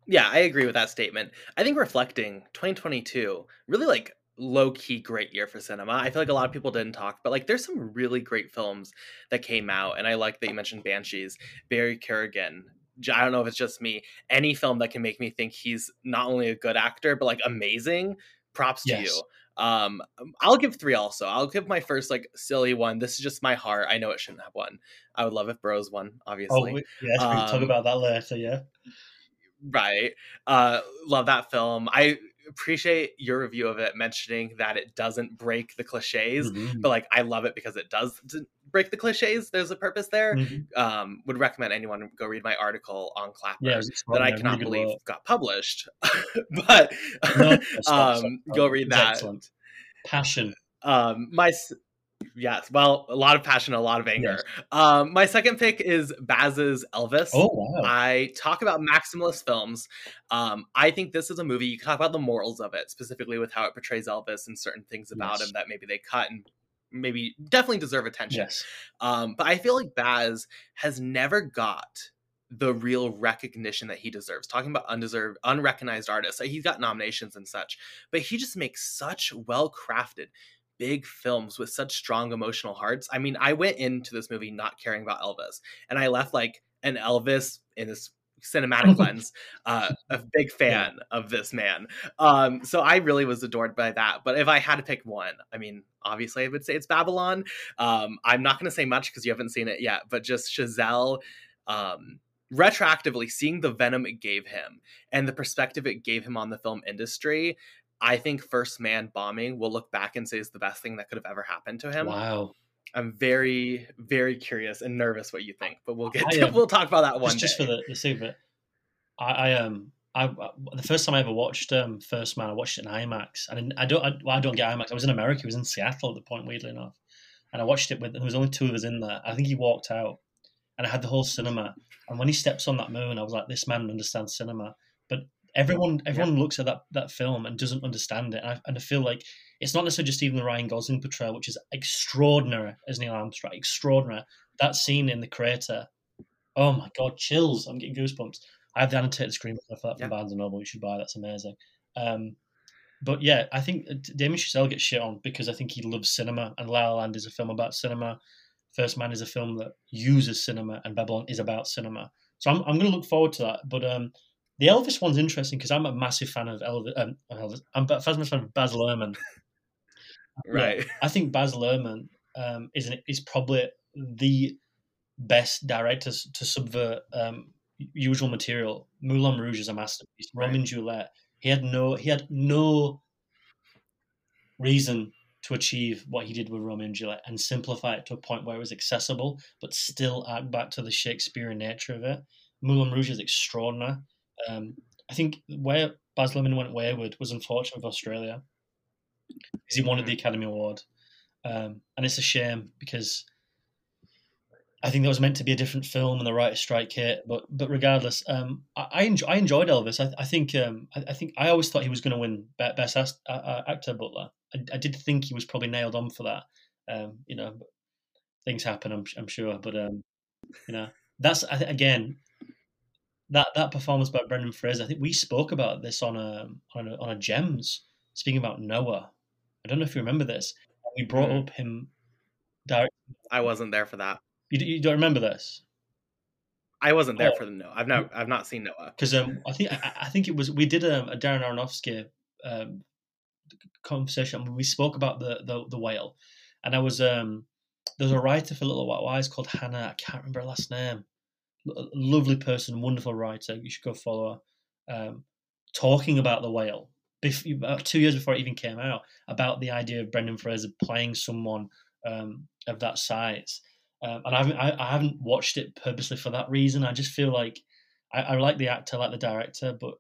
Yeah, I agree with that statement. I think reflecting 2022 really like low key great year for cinema. I feel like a lot of people didn't talk, but like there's some really great films that came out, and I like that you mentioned Banshees, Barry Keoghan. I don't know if it's just me. Any film that can make me think he's not only a good actor but like amazing, props to yes. you. Um, I'll give three also. I'll give my first like silly one. This is just my heart. I know it shouldn't have one. I would love if Bros won, oh, obviously. Oh, yes, um, we can talk about that later. Yeah. Right. Uh, love that film. I appreciate your review of it mentioning that it doesn't break the cliches mm-hmm. but like i love it because it does break the cliches there's a purpose there mm-hmm. um would recommend anyone go read my article on clapper yeah, that i cannot believe got published but no, um go read that excellent. passion um my Yes. Well, a lot of passion, a lot of anger. Yes. Um, my second pick is Baz's Elvis. Oh, wow. I talk about maximalist films. Um, I think this is a movie you can talk about the morals of it, specifically with how it portrays Elvis and certain things about yes. him that maybe they cut and maybe definitely deserve attention. Yes. Um, but I feel like Baz has never got the real recognition that he deserves. Talking about undeserved, unrecognized artists, he's got nominations and such, but he just makes such well crafted, big films with such strong emotional hearts. I mean, I went into this movie not caring about Elvis, and I left like an Elvis in this cinematic lens, uh, a big fan of this man. Um, so I really was adored by that. But if I had to pick one, I mean, obviously I would say it's Babylon. Um, I'm not going to say much because you haven't seen it yet, but just Chazelle. Um, retroactively seeing the venom it gave him and the perspective it gave him on the film industry I think First Man bombing will look back and say is the best thing that could have ever happened to him. Wow. I'm very, very curious and nervous what you think, but we'll get to, um, we'll talk about that one. Just, just for the, the sake of it, I, I um I, the first time I ever watched um, First Man, I watched it in IMAX, and I don't I, well, I don't get IMAX. I was in America. I was in Seattle at the point, weirdly enough, and I watched it with. There was only two of us in there. I think he walked out, and I had the whole cinema. And when he steps on that moon, I was like, this man understands cinema. Everyone everyone looks at that that film and doesn't understand it, and I, and I feel like it's not necessarily just even the Ryan Gosling portrayal, which is extraordinary as Neil Armstrong, extraordinary. That scene in the crater, oh my god, chills! I'm getting goosebumps. I have the annotated screen for that Yeah. from Barnes and Noble. You should buy. That's amazing. Um, but yeah, I think uh, Damien Chazelle gets shit on because I think he loves cinema, and La La Land is a film about cinema. First Man is a film that uses cinema, and Babylon is about cinema. So I'm, I'm going to look forward to that. But um, the Elvis one's interesting because I'm a massive fan of Elvis. Um, Elvis. I'm a massive fan of Baz Luhrmann. Right. I think Baz Luhrmann um, is an, is probably the best director to subvert um, usual material. Moulin Rouge is a masterpiece. Right. Romeo and Juliet. He had no he had no reason to achieve what he did with Romeo and Juliet and simplify it to a point where it was accessible, but still add back to the Shakespearean nature of it. Moulin Rouge is extraordinary. Um, I think where Baz Luhrmann went wayward was unfortunate with Australia because he wanted the Academy Award, um, and it's a shame because I think that was meant to be a different film and the writer strike hit. But but regardless, um, I I, enjoy, I enjoyed Elvis. I, I think um, I, I think I always thought he was going to win Be- best uh, uh, actor. Butler, I, I did think he was probably nailed on for that. Um, you know, things happen. I'm I'm sure, but um, you know, that's again that that performance by Brendan Fraser. I think we spoke about this on a on a, on a Gems speaking about Noah. I don't know if you remember this. We brought Mhm. up him. Direct. I wasn't there for that. You, you don't remember this? I wasn't there Oh. for the no. I've not. I've not seen Noah. because um, I think I, I think it was we did a, a Darren Aronofsky um, conversation. We spoke about the, the the whale, and I was um there was a writer for Little White Lies called Hannah. I can't remember her last name. Lo- lovely person, wonderful writer. You should go follow her. Um, talking about the whale about two years before it even came out about the idea of Brendan Fraser playing someone um, of that size. Um, and I haven't, I, I haven't watched it purposely for that reason. I just feel like I, I like the actor, like the director, but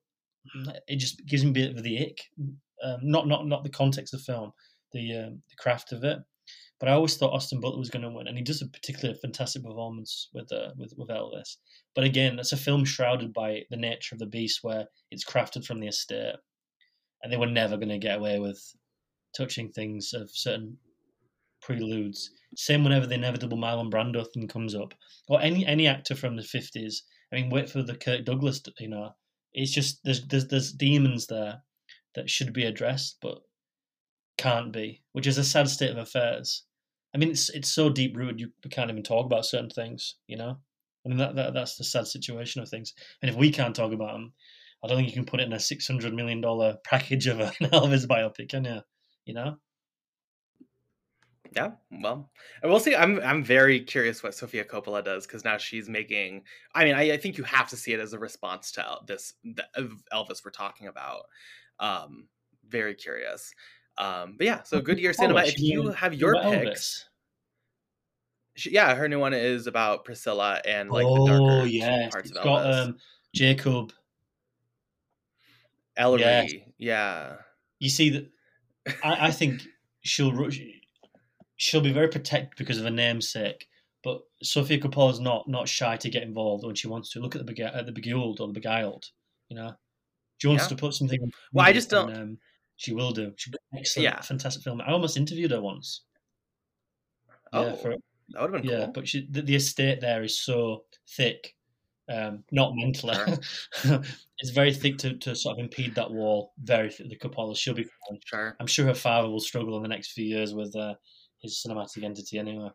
it just gives me a bit of the ick. Um, not not not the context of the film, the um, the craft of it. But I always thought Austin Butler was going to win, and he does a particularly fantastic performance with uh, with with Elvis. But again, that's a film shrouded by the nature of the beast, where it's crafted from the estate, and they were never going to get away with touching things of certain preludes. Same whenever the inevitable Marlon Brando thing comes up, or any any actor from the fifties. I mean, wait for the Kirk Douglas. You know, it's just there's there's there's demons there that should be addressed, but can't be, which is a sad state of affairs. I mean, it's it's so deep rooted you can't even talk about certain things. You know, I mean that, that that's the sad situation of things. And if we can't talk about them, I don't think you can put it in a six hundred million dollar package of an Elvis biopic, can you? You know. Yeah, well, we'll see. I'm I'm very curious what Sofia Coppola does because now she's making. I mean, I, I think you have to see it as a response to this the, Elvis we're talking about. Um, very curious. Um, but yeah, so Goodyear Cinema. Oh, If you have your picks, she, yeah, her new one is about Priscilla and like the oh darker yeah, parts it's of got Elvis. um, Jacob. Elordi, yes. yeah, You see that. I, I think she'll she'll be very protected because of her namesake. But Sofia Coppola's not not shy to get involved when she wants to. Look at the bega- at the beguiled or the beguiled. You know, she wants Yeah. to put something. on Well, I just don't- Um, she will do. She's got an excellent, Yeah. fantastic film. I almost interviewed her once. Oh, Yeah, for, that would have been yeah, cool. but she, the, the estate there is so thick, um, not mentally. it's very thick to, to sort of impede that wall. Very thick. The Coppola, she'll be fine. Sure. I'm sure her father will struggle in the next few years with uh, his cinematic entity anyway.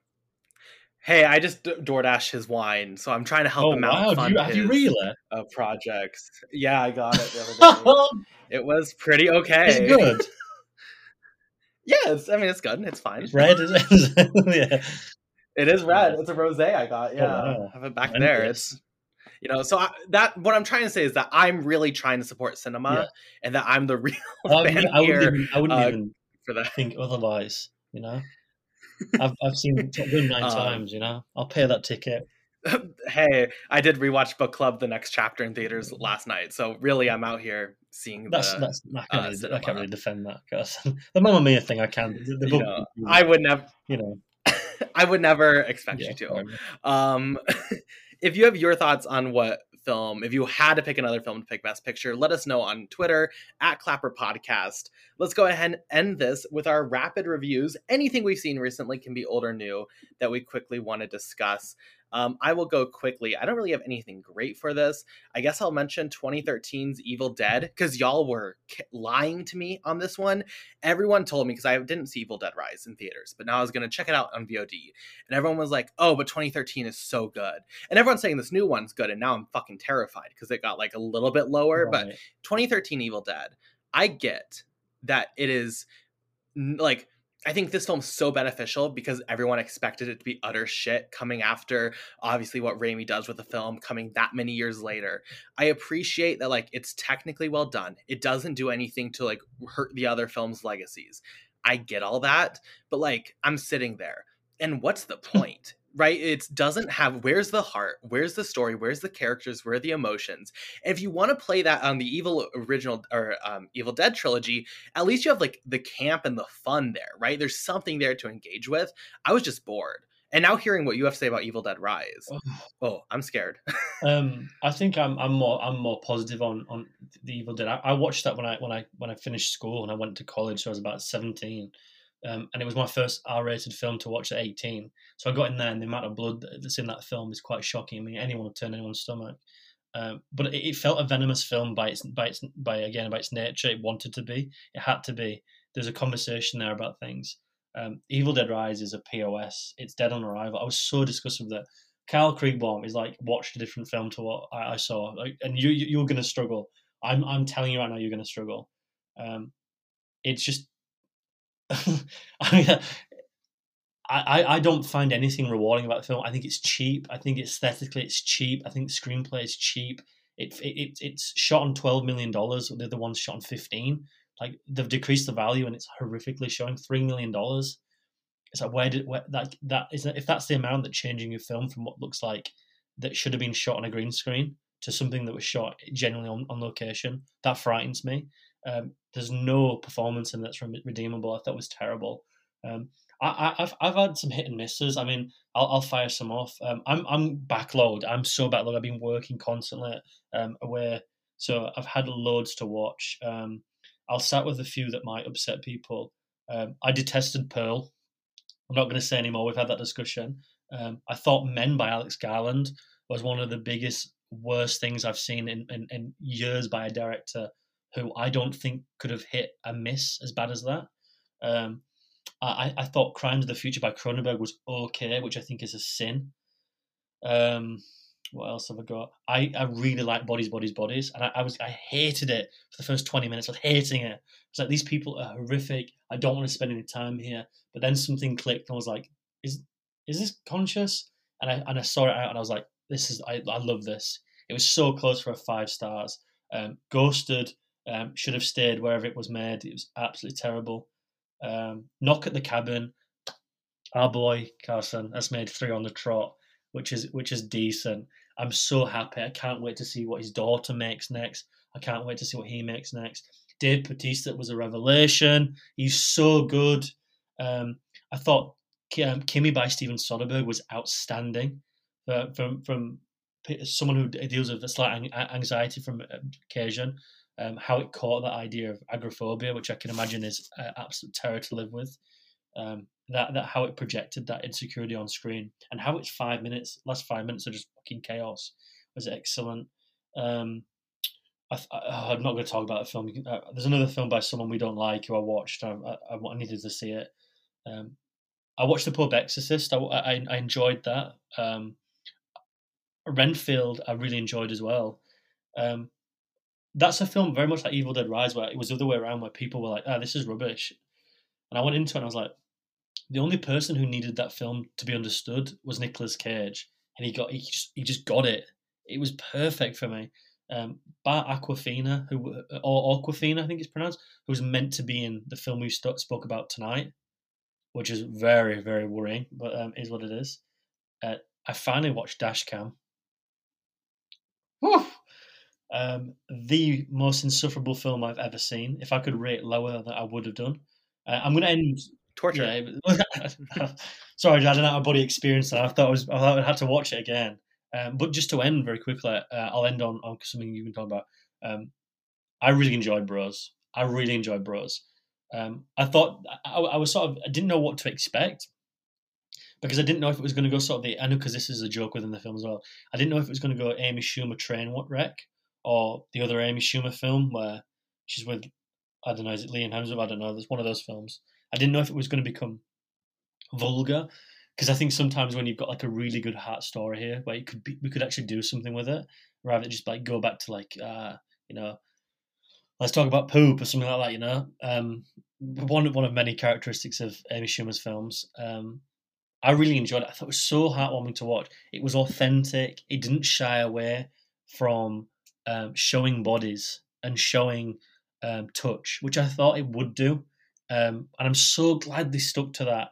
Hey, I just DoorDash his wine, so I'm trying to help oh him out. wow! You, have you his, really? uh, projects. Yeah, I got it the other day. it was pretty okay. it's good. Yeah, it's, I mean it's good. It's fine. It's red. Yeah. It is red. It's a rosé I got. Yeah, wow. I have it back there. It's you know. So I, that what I'm trying to say is that I'm really trying to support cinema, Yeah. and that I'm the real I fan wouldn't, here even, I wouldn't uh, even for that. think otherwise. You know, I've I've seen Top Gun nine Um, times. You know, I'll pay that ticket. hey, I did rewatch Book Club the next chapter in theaters last night. So really, I'm out here seeing. That's the, that's I can't, uh, really, I can't really defend that because the Mamma Mia thing I can. The, the You book, know, I would never. you know, I would never expect yeah, you to. Um, if you have your thoughts on what film, if you had to pick another film to pick Best Picture, let us know on Twitter at Clapper Podcast. Let's go ahead and end this with our rapid reviews. Anything we've seen recently can be old or new that we quickly want to discuss. Um, I will go quickly. I don't really have anything great for this. I guess I'll mention 2013's Evil Dead because y'all were k- lying to me on this one. Everyone told me because I didn't see Evil Dead Rise in theaters, but now I was going to check it out on VOD. And everyone was like, oh, but 2013 is so good. And everyone's saying this new one's good. And now I'm fucking terrified because it got like a little bit lower. But 2013 Evil Dead, I get that it is like I think this film's so beneficial because everyone expected it to be utter shit coming after obviously what Raimi does with the film coming that many years later. I appreciate that like it's technically well done. It doesn't do anything to like hurt the other film's legacies. I get all that, but like I'm sitting there and what's the point? Right? It doesn't have where's the heart, where's the story, where's the characters, where are the emotions. And if you want to play that on the Evil original or um, Evil Dead trilogy, at least you have like the camp and the fun there, right? There's something there to engage with. I was just bored. And now hearing what you have to say about Evil Dead Rise, oh, I'm scared. Um, I think I'm I'm more I'm more positive on on the Evil Dead. I, I watched that when I when I when I finished school and I went to college. So I was about seventeen, um, and it was my first R-rated film to watch at eighteen. So I got in there, and the amount of blood that's in that film is quite shocking. I mean, anyone would turn anyone's stomach. Um, but it, it felt a venomous film by its by its by again by its nature. It wanted to be. It had to be. There's a conversation there about things. Um, Evil Dead Rise is a POS. It's dead on arrival. I was so disgusted with that. Kyle Kriegbaum is like watched a different film to what I, I saw, like, and you, you you're gonna struggle. I'm I'm telling you right now, you're gonna struggle. Um, it's just, I mean, I I don't find anything rewarding about the film. I think it's cheap. I think aesthetically it's cheap. I think screenplay is cheap. It, it it's shot on twelve million dollars. The other one's shot on fifteen. Like they've decreased the value, and it's horrifically showing three million dollars. It's like where did where, like that is if that's the amount that changing your film from what looks like that should have been shot on a green screen to something that was shot generally on, on location. That frightens me. Um, there's no performance in that's redeemable. I thought was terrible. Um, I, have I've had some hit and misses. I mean, I'll, I'll fire some off. Um, I'm I'm backlogged. I'm so backlogged. I've been working constantly um, away, so I've had loads to watch. Um, I'll start with a few that might upset people. Um, I detested Pearl. I'm not going to say anymore. We've had that discussion. Um, I thought Men by Alex Garland was one of the biggest, worst things I've seen in, in, in years by a director who I don't think could have hit a miss as bad as that. Um, I, I thought Crimes of the Future by Cronenberg was okay, which I think is a sin. Um, what else have I got? I, I really like Bodies, Bodies, Bodies, and I, I was I hated it for the first twenty minutes. I was hating it. It's like these people are horrific. I don't want to spend any time here. But then something clicked, and I was like, is is this conscious? And I and I saw it out, and I was like, this is I, I love this. It was so close for a five stars. Um, Ghosted um, should have stayed wherever it was made. It was absolutely terrible. Um, Knock at the Cabin, our boy Carson has made three on the trot, which is which is decent. I'm so happy. I can't wait to see what his daughter makes next. I can't wait to see what he makes next. Dave Bautista was a revelation. He's so good. Um, I thought um, KIMI by Steven Soderbergh was outstanding. Uh, from from someone who deals with a slight anxiety from occasion, um, how it caught that idea of agoraphobia, which I can imagine is uh, absolute terror to live with. Um, that that how it projected that insecurity on screen and how it's five minutes, last five minutes are just fucking chaos was excellent. Um, I, am not going to talk about the film. Uh, there's another film by someone we don't like who I watched. I, I, I needed to see it. Um, I watched The Pope Exorcist. I, I, I enjoyed that. Um, Renfield, I really enjoyed as well. Um, that's a film very much like Evil Dead Rise, where it was the other way around, where people were like, "Ah, this is rubbish," and I went into it and I was like, the only person who needed that film to be understood was Nicolas Cage, and he got he just he just got it. It was perfect for me. Um, Bart Awkwafina, who or Awkwafina, I think it's pronounced, who was meant to be in the film we st- spoke about tonight, which is very very worrying, but um, is what it is. Uh, I finally watched Dashcam. Whew. Um, the most insufferable film I've ever seen. If I could rate lower, that I would have done. Uh, I'm going to end torture. Yeah, sorry, I didn't have a body experience. That I thought I was. I thought I had to watch it again. Um, but just to end very quickly, uh, I'll end on, on something you've been talking about. Um, I really enjoyed Bros. I really enjoyed Bros. Um, I thought I, I, was sort of I didn't know what to expect because I didn't know if it was going to go sort of the I know because this is a joke within the film as well. I didn't know if it was going to go Amy Schumer train what wreck or the other Amy Schumer film where she's with I don't know is it Liam Hemsworth I don't know. There's one of those films. I didn't know if it was going to become vulgar because I think sometimes when you've got like a really good heart story here, where you could be, we could actually do something with it rather than just like go back to like uh, you know, let's talk about poop or something like that. You know, um, one one of many characteristics of Amy Schumer's films. Um, I really enjoyed it. I thought it was so heartwarming to watch. It was authentic. It didn't shy away from um, showing bodies and showing um, touch, which I thought it would do. Um, and I'm so glad they stuck to that.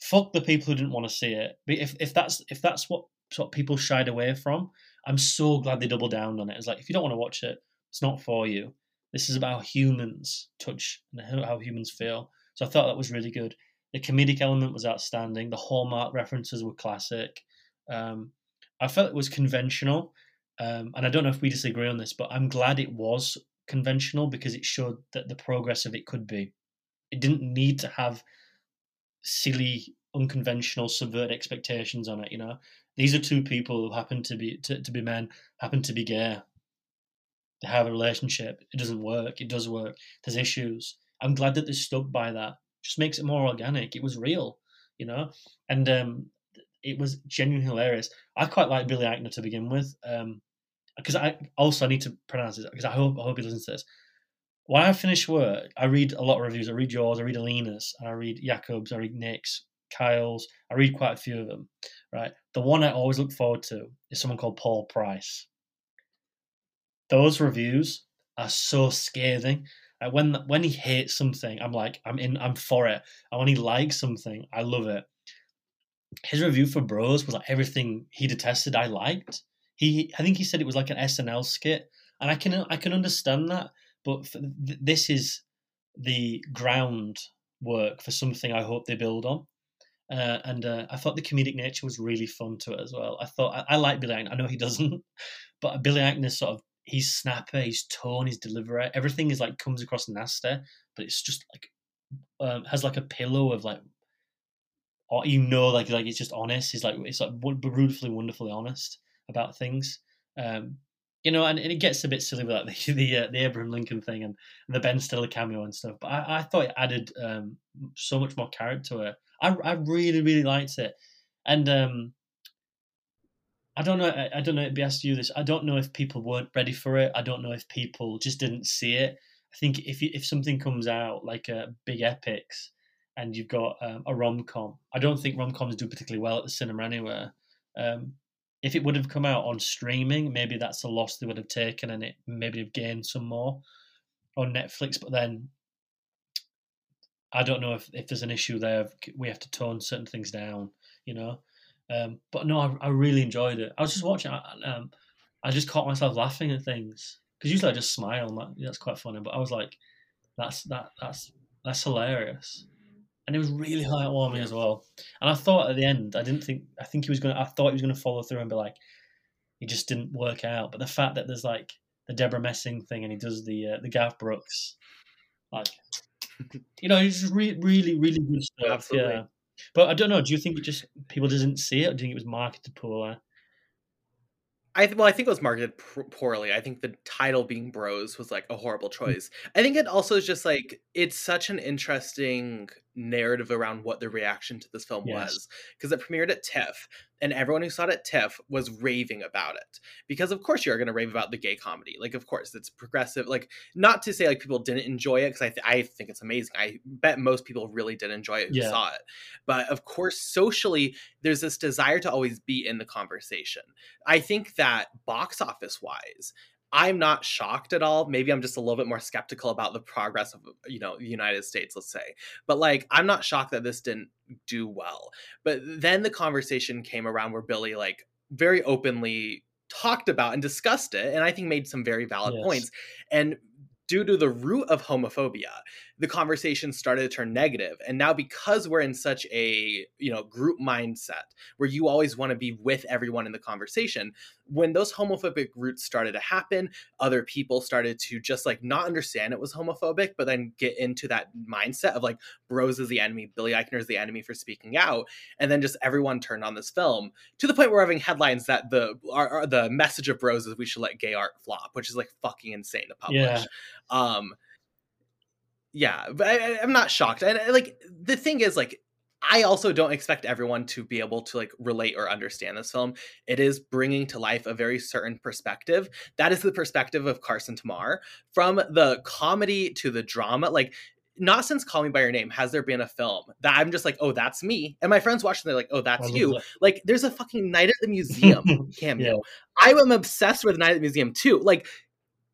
Fuck the people who didn't want to see it. But if, if that's if that's what of people shied away from, I'm so glad they doubled down on it. It's like if you don't want to watch it, it's not for you. This is about humans touch and how humans feel. So I thought that was really good. The comedic element was outstanding. The hallmark references were classic. Um, I felt it was conventional, um, and I don't know if we disagree on this, but I'm glad it was conventional because it showed that the progress of it could be. It didn't need to have silly, unconventional, subvert expectations on it. You know, these are two people who happen to be to, to be men, happen to be gay. They have a relationship. It doesn't work. It does work. There's issues. I'm glad that they stuck by that. Just makes it more organic. It was real, you know, and um, it was genuinely hilarious. I quite like Billy Eichner to begin with. Um, because I also I need to pronounce it because I hope I hope he listens to this when I finish work, I read a lot of reviews. I read yours, I read Alina's, and I read Jakob's, I read Nick's, Kyle's. I read quite a few of them. Right. The one I always look forward to is someone called Paul Price. Those reviews are so scathing. Like when when he hates something, I'm like, I'm in, I'm for it. And when he likes something, I love it. His review for Bros was like everything he detested, I liked. He, I think he said it was like an SNL skit, and I can I can understand that but th- this is the groundwork for something I hope they build on. Uh, and uh, I thought the comedic nature was really fun to it as well. I thought I, I like Billy Eichner. I know he doesn't, but Billy Eichner sort of he's snapper, his tone, his delivery, everything is like comes across nasty, but it's just like um, has like a pillow of like, or you know, like like it's just honest. He's like it's like brutally, wonderfully honest about things. Um, you know, and, and it gets a bit silly with like the the, uh, the Abraham Lincoln thing and, and, the Ben Stiller cameo and stuff. But I, I thought it added um, so much more character to it. I, I really really liked it, and um, I don't know. I, I don't know. It'd be asked you this. I don't know if people weren't ready for it. I don't know if people just didn't see it. I think if you, if something comes out like a big epics and you've got um, a rom com, I don't think rom coms do particularly well at the cinema anywhere. Um, if it would have come out on streaming, maybe that's a loss they would have taken and it maybe have gained some more on Netflix. But then I don't know if, if there's an issue there. We have to tone certain things down, you know. Um, but no, I, I, really enjoyed it. I was just watching. I, um, I just caught myself laughing at things because usually I just smile. And that, that's quite funny. But I was like, "That's that. That's that's hilarious." And it was really heartwarming as well. And I thought at the end, I didn't think, I think he was going to, I thought he was going to follow through and be like, it just didn't work out. But the fact that there's like the Debra Messing thing and he does the uh, the Garth Brooks, like, you know, it's just re- really, really good stuff. Absolutely. Yeah. But I don't know. Do you think it just people didn't see it, or do you think it was marketed poorly? I th- well, I think it was marketed pr- poorly. I think the title being Bros was like a horrible hmm. choice. I think it also is just like it's such an interesting narrative around what the reaction to this film yes. was because it premiered at TIFF and everyone who saw it at TIFF was raving about it because of course you're going to rave about the gay comedy like of course it's progressive like not to say like people didn't enjoy it because I, th- I think it's amazing I bet most people really did enjoy it who yeah. saw it but of course socially there's this desire to always be in the conversation I think that box office wise I'm not shocked at all. Maybe I'm just a little bit more skeptical about the progress of you know the United States, let's say. But like, I'm not shocked that this didn't do well. But then the conversation came around where Billy like very openly talked about and discussed it and i think made some very valid yes. points and due to the root of homophobia the conversation started to turn negative. And now because we're in such a you know group mindset where you always want to be with everyone in the conversation when those homophobic roots started to happen other people started to just like not understand it was homophobic but then get into that mindset of like bros is the enemy billy eichner is the enemy for speaking out. And then just everyone turned on this film to the point where we're having headlines that the are, are the message of bros is we should let gay art flop which is like fucking insane to publish. Yeah. um yeah, but I, am not shocked. And uh, like the thing is, like I also don't expect everyone to be able to like relate or understand this film. It is bringing to life a very certain perspective. That is the perspective of Carson Timar from the comedy to the drama. Like not since Call Me by Your Name has there been a film that I'm just like, oh, that's me, and my friends watch and they're like, oh, that's you. That. Like, there's a fucking Night at the Museum cameo. Yeah. I am obsessed with Night at the Museum too. Like,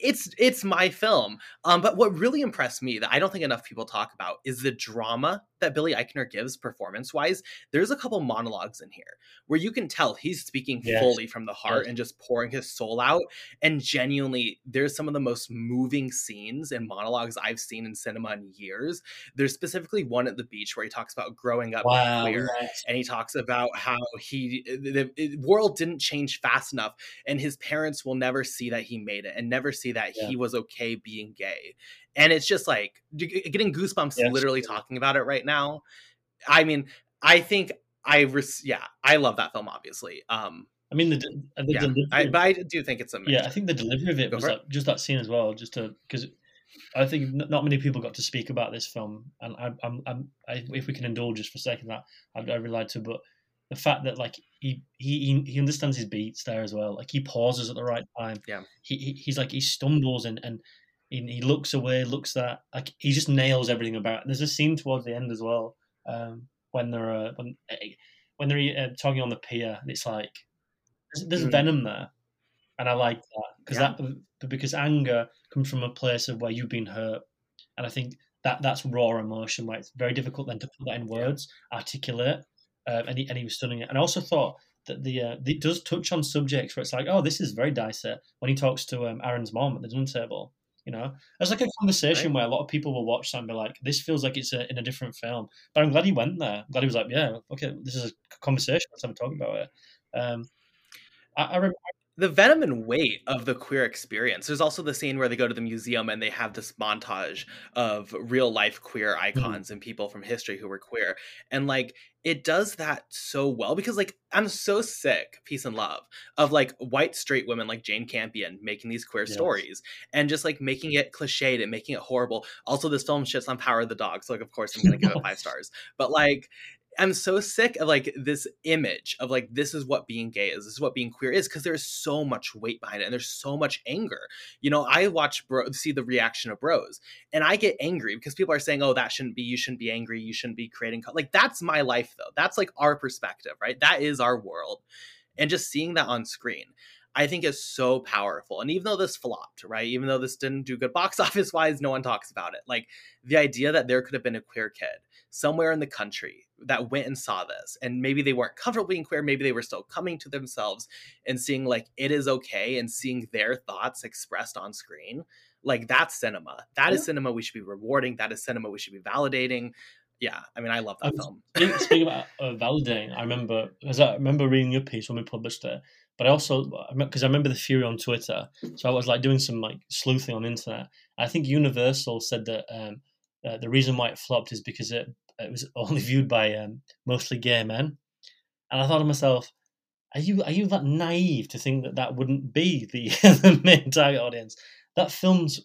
it's it's my film. Um, but what really impressed me that I don't think enough people talk about is the drama that Billy Eichner gives performance wise. There's a couple monologues in here where you can tell he's speaking yes. fully from the heart yes. and just pouring his soul out. And genuinely, there's some of the most moving scenes and monologues I've seen in cinema in years. There's specifically one at the beach where he talks about growing up wow, queer, nice. and he talks about how he the, the, world didn't change fast enough, and his parents will never see that he made it and never see that yeah. he was okay being gay and it's just like getting goosebumps yes. literally talking about it right now i mean i think i res- yeah i love that film obviously um I mean, the, the yeah, I, but I do think it's a yeah. I think the delivery of it Go was like, just that scene as well, just to because I think not many people got to speak about this film, and I, I'm, I'm I, if we can indulge just for a second, that I'd, I'd really like to. But the fact that like he he he understands his beats there as well, like he pauses at the right time. Yeah, he, he he's like he stumbles and and he, he looks away, looks that like he just nails everything about. It. There's a scene towards the end as well um, when they're uh, when eh, when they're uh, talking on the pier, and it's like there's, there's mm. venom there, and I like that because yeah. that because anger comes from a place of where you've been hurt, and I think that that's raw emotion where it's very difficult then to put that in words, yeah. articulate, uh, and he and he was stunning it. And I also thought that the, uh, it does touch on subjects where it's like, oh, this is very dicey when he talks to um, Aaron's mom at the dinner table you know, it's like a conversation right. where a lot of people will watch something and be like, "This feels like it's a, in a different film." But I'm glad he went there. I'm glad he was like, "Yeah, okay, this is a conversation. Let's have a talk about it." Um, I, I, remember, the venom and weight of the queer experience. There's also the scene where they go to the museum and they have this montage of real life queer mm-hmm. icons mm-hmm. and people from history who were queer. And like it does that so well because like I'm so sick, peace and love, of like white straight women like Jane Campion making these queer yes. stories and just like making it cliched and making it horrible. Also, this film shits on Power of the Dog, so like of course I'm gonna give it five stars. But like I'm so sick of like this image of like this is what being gay is, this is what being queer is, because there's so much weight behind it and there's so much anger. You know, I watch bro see the reaction of bros, and I get angry because people are saying, "Oh, that shouldn't be. You shouldn't be angry. You shouldn't be creating." Like that's my life though. That's like our perspective, right? That is our world, and just seeing that on screen. I think is so powerful. And even though this flopped, right? Even though this didn't do good box office wise, no one talks about it. Like the idea that there could have been a queer kid somewhere in the country that went and saw this and maybe they weren't comfortable being queer maybe they were still coming to themselves and seeing like it is okay and seeing their thoughts expressed on screen like that's cinema That yeah. is cinema we should be rewarding that is cinema we should be validating yeah i mean i love that film speaking about uh, validating i remember as i remember reading your piece when we published it but I also because I remember the fury on Twitter, so I was like doing some like sleuthing on the internet. I think Universal said that um, uh, the reason why it flopped is because it it was only viewed by um, mostly gay men, and I thought to myself, are you are you that naive to think that that wouldn't be the, the main target audience? That film's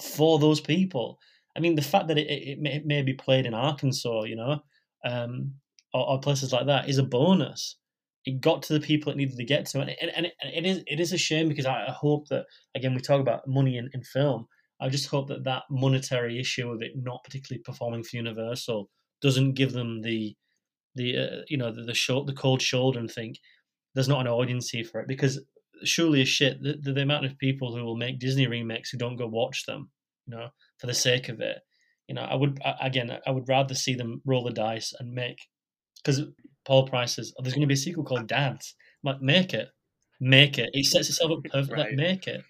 for those people. I mean, the fact that it, it, may, it may, be played in Arkansas, you know, um, or, or, places like that, is a bonus. It got to the people it needed to get to, and, it, and it, it is it is a shame because I, hope that again we talk about money in, in film. I just hope that that monetary issue of it not particularly performing for Universal doesn't give them the the uh, you know the, the short the cold shoulder and think there's not an audience here for it because surely as shit the, the, the amount of people who will make Disney remakes who don't go watch them, you know, for the sake of it. You know, I would I- again, I would rather see them roll the dice and make because Paul Price says oh, there's going to be a sequel called Dads. I'm like, make it, make it. It sets itself up perfectly. Like, make it.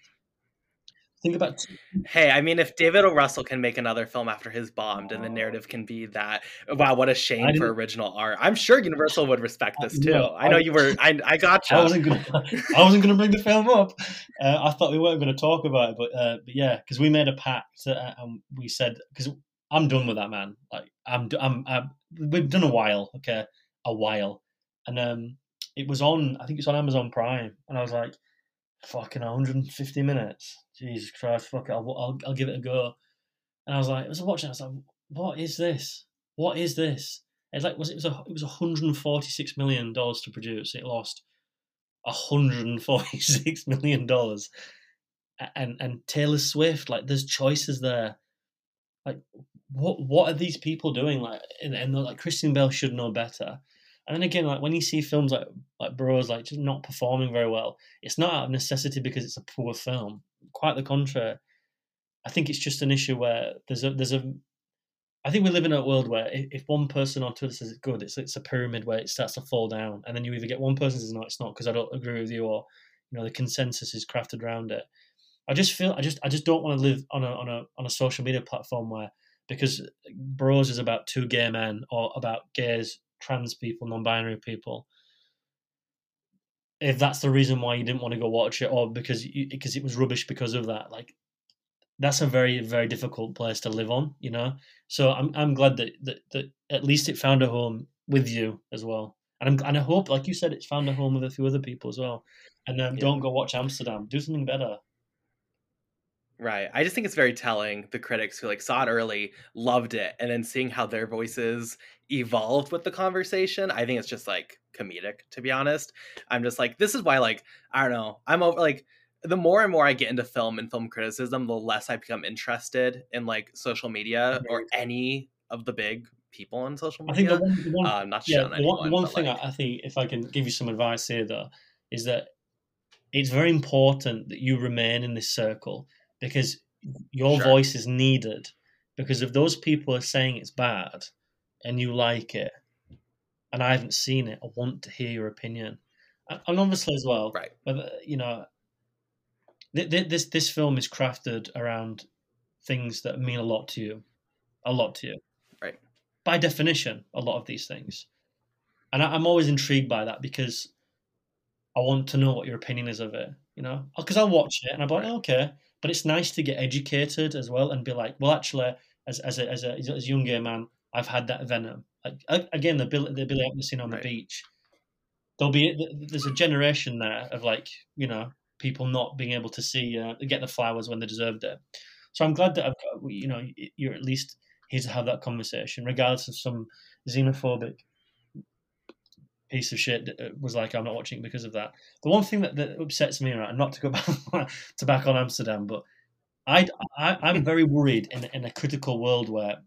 Think about Hey, I mean, if David O. Russell can make another film after his bombed, and the narrative can be that, wow, what a shame for original art. I'm sure Universal would respect this too. no, I know I- you were. I I gotcha. I wasn't gonna. I wasn't gonna bring the film up. Uh, I thought we weren't gonna talk about it, but uh, but yeah, because we made a pact uh, and we said because I'm done with that man. Like I'm, I'm, I'm, we've done a while, okay, a while, and um, it was on. I think it's on Amazon Prime, and I was like, fucking 150 minutes. Jesus Christ, fuck it, I'll, I'll, I'll give it a go. And I was like, I was watching, I was like, what is this? What is this? It's like was it was a it was 146 million dollars to produce. It lost 146 million dollars. And and Taylor Swift, like there's choices there. Like what what are these people doing? Like and, and like Christian Bale should know better. And then again, like when you see films like like Bros like just not performing very well, it's not out of necessity because it's a poor film. Quite the contrary. I think it's just an issue where there's a there's a I think we live in a world where if, one person on Twitter says it's good, it's it's a pyramid where it starts to fall down, and then you either get one person says no, it's not because I don't agree with you, or you know the consensus is crafted around it. I just feel I just I just don't want to live on a on a on a social media platform where because Bros is about two gay men or about gays, trans people, non-binary people. If that's the reason why you didn't want to go watch it, or because you, because it was rubbish because of that, like that's a very very difficult place to live on, you know. So I'm I'm glad that that, that at least it found a home with you as well, and I'm and I hope, like you said, it's found a home with a few other people as well. And um, Yeah. don't go watch Amsterdam. Do something better. Right. I just think it's very telling the critics who like saw it early, loved it, and then seeing how their voices evolved with the conversation. I think it's just like comedic, to be honest. I'm just like, this is why, like, I don't know. I'm over like the more and more I get into film and film criticism, the less I become interested in like social media or any of the big people on social media. I think the one, the one uh, not yeah, the anyone. one, the one thing like, I, I think, if I can give you some advice here, though, is that it's very important that you remain in this circle because your Sure. voice is needed. Because if those people are saying it's bad and you like it, and I haven't seen it, I want to hear your opinion. And, obviously, as well, right. whether uh, you know th- th- this this film is crafted around things that mean a lot to you a lot to you Right. by definition a lot of these things and I, i'm always intrigued by that because i want to know what your opinion is of it you know because i'll watch it and i'm like oh, okay but it's nice to get educated as well and be like well actually as, as, a, as, a, as a younger man i've had that venom like, again the billy, the billy scene on Right. the beach there'll be there's a generation there of like you know people not being able to see uh, get the flowers when they deserved it. So I'm glad that I've got, you know you're at least here to have that conversation, regardless of some xenophobic piece of shit that uh, was like I'm not watching it because of that. The one thing that, that upsets me, right, not to go back to back on Amsterdam, but I, I I'm very worried in in a critical world where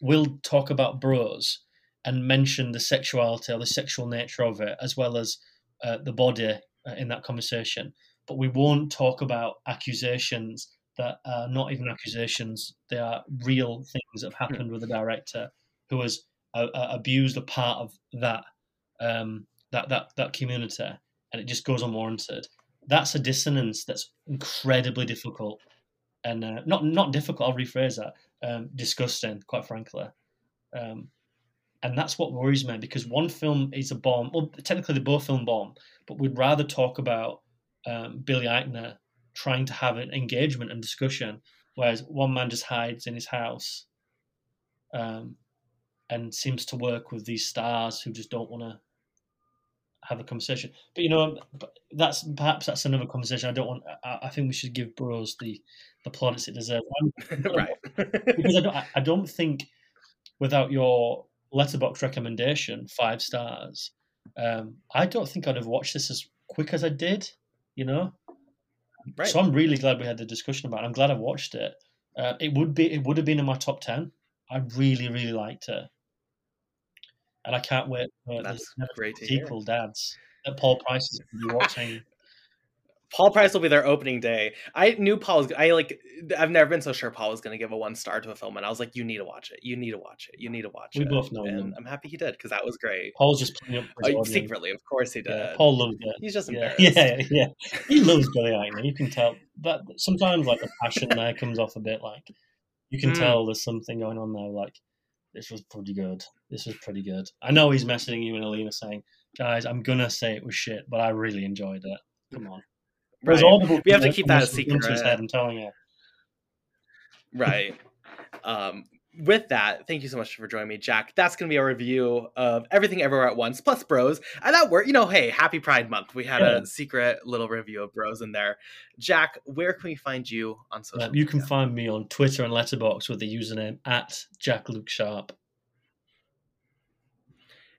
we'll talk about bros and mention the sexuality or the sexual nature of it, as well as uh, the body uh, in that conversation. But we won't talk about accusations that are not even accusations; they are real things that have happened with a director who has uh, uh, abused a part of that um, that that that community, and it just goes unwarranted. That's a dissonance that's incredibly difficult, and uh, not not difficult. I'll rephrase that. Um, disgusting, quite frankly. Um, and that's what worries me because one film is a bomb. Well, technically they're both film bomb, but we'd rather talk about um, Billy Eichner trying to have an engagement and discussion, whereas one man just hides in his house um, and seems to work with these stars who just don't want to have a conversation. But you know, that's perhaps that's another conversation. I don't want. I, I think we should give Bros the the plaudits it deserves. Right. because I don't, I- I don't think without your Letterboxd recommendation, five stars, um, I don't think I'd have watched this as quick as I did. You know, right. so I'm really glad we had the discussion about. it. I'm glad I watched it. Uh, it would be, it would have been in my top ten. I really, really liked it, and I can't wait for That's the great sequel, Dads, that Paul Price is going to be watching. Paul Price will be there opening day. I knew Paul was. I like. I've never been so sure Paul was going to give a one star to a film, and I was like, "You need to watch it. You need to watch it. You need to watch We it." We both know and him. I'm happy he did because that was great. Paul's just playing up Uh, secretly, of course, he did. Yeah, Paul loves it. He's just Yeah, embarrassed. yeah, yeah. He loves Billy Eichner. You can tell. But sometimes, like the passion there comes off a bit. Like you can Mm. tell there's something going on there. Like this was pretty good. This was pretty good. I know he's messaging you and Alina saying, "Guys, I'm gonna say it was shit, but I really enjoyed it. Come on." Right. audible We have to keep that a from the gun to his secret. head, I'm telling you. right. Um, with that, thank you so much for joining me, Jack. That's going to be a review of Everything Everywhere at Once plus Bros. And that worked. You know, hey, happy Pride Month. We had Yeah. a secret little review of Bros in there. Jack, where can we find you on social? Uh, you can find me on Twitter and Letterboxd with the username at Jak-Luke Sharp.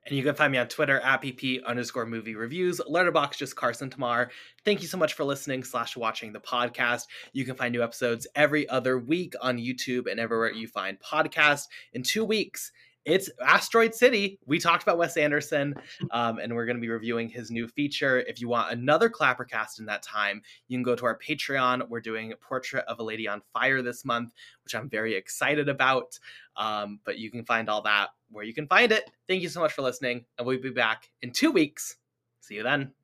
And you can find me on Twitter at pp underscore movie reviews, Letterboxd just Carson Timar. Thank you so much for listening slash watching the podcast. You can find new episodes every other week on YouTube and everywhere you find podcasts. In two weeks, it's Asteroid City. We talked about Wes Anderson, um, and we're going to be reviewing his new feature. If you want another Clappercast in that time, you can go to our Patreon. We're doing Portrait of a Lady on Fire this month, which I'm very excited about. Um, but you can find all that where you can find it. Thank you so much for listening, and we'll be back in two weeks. See you then.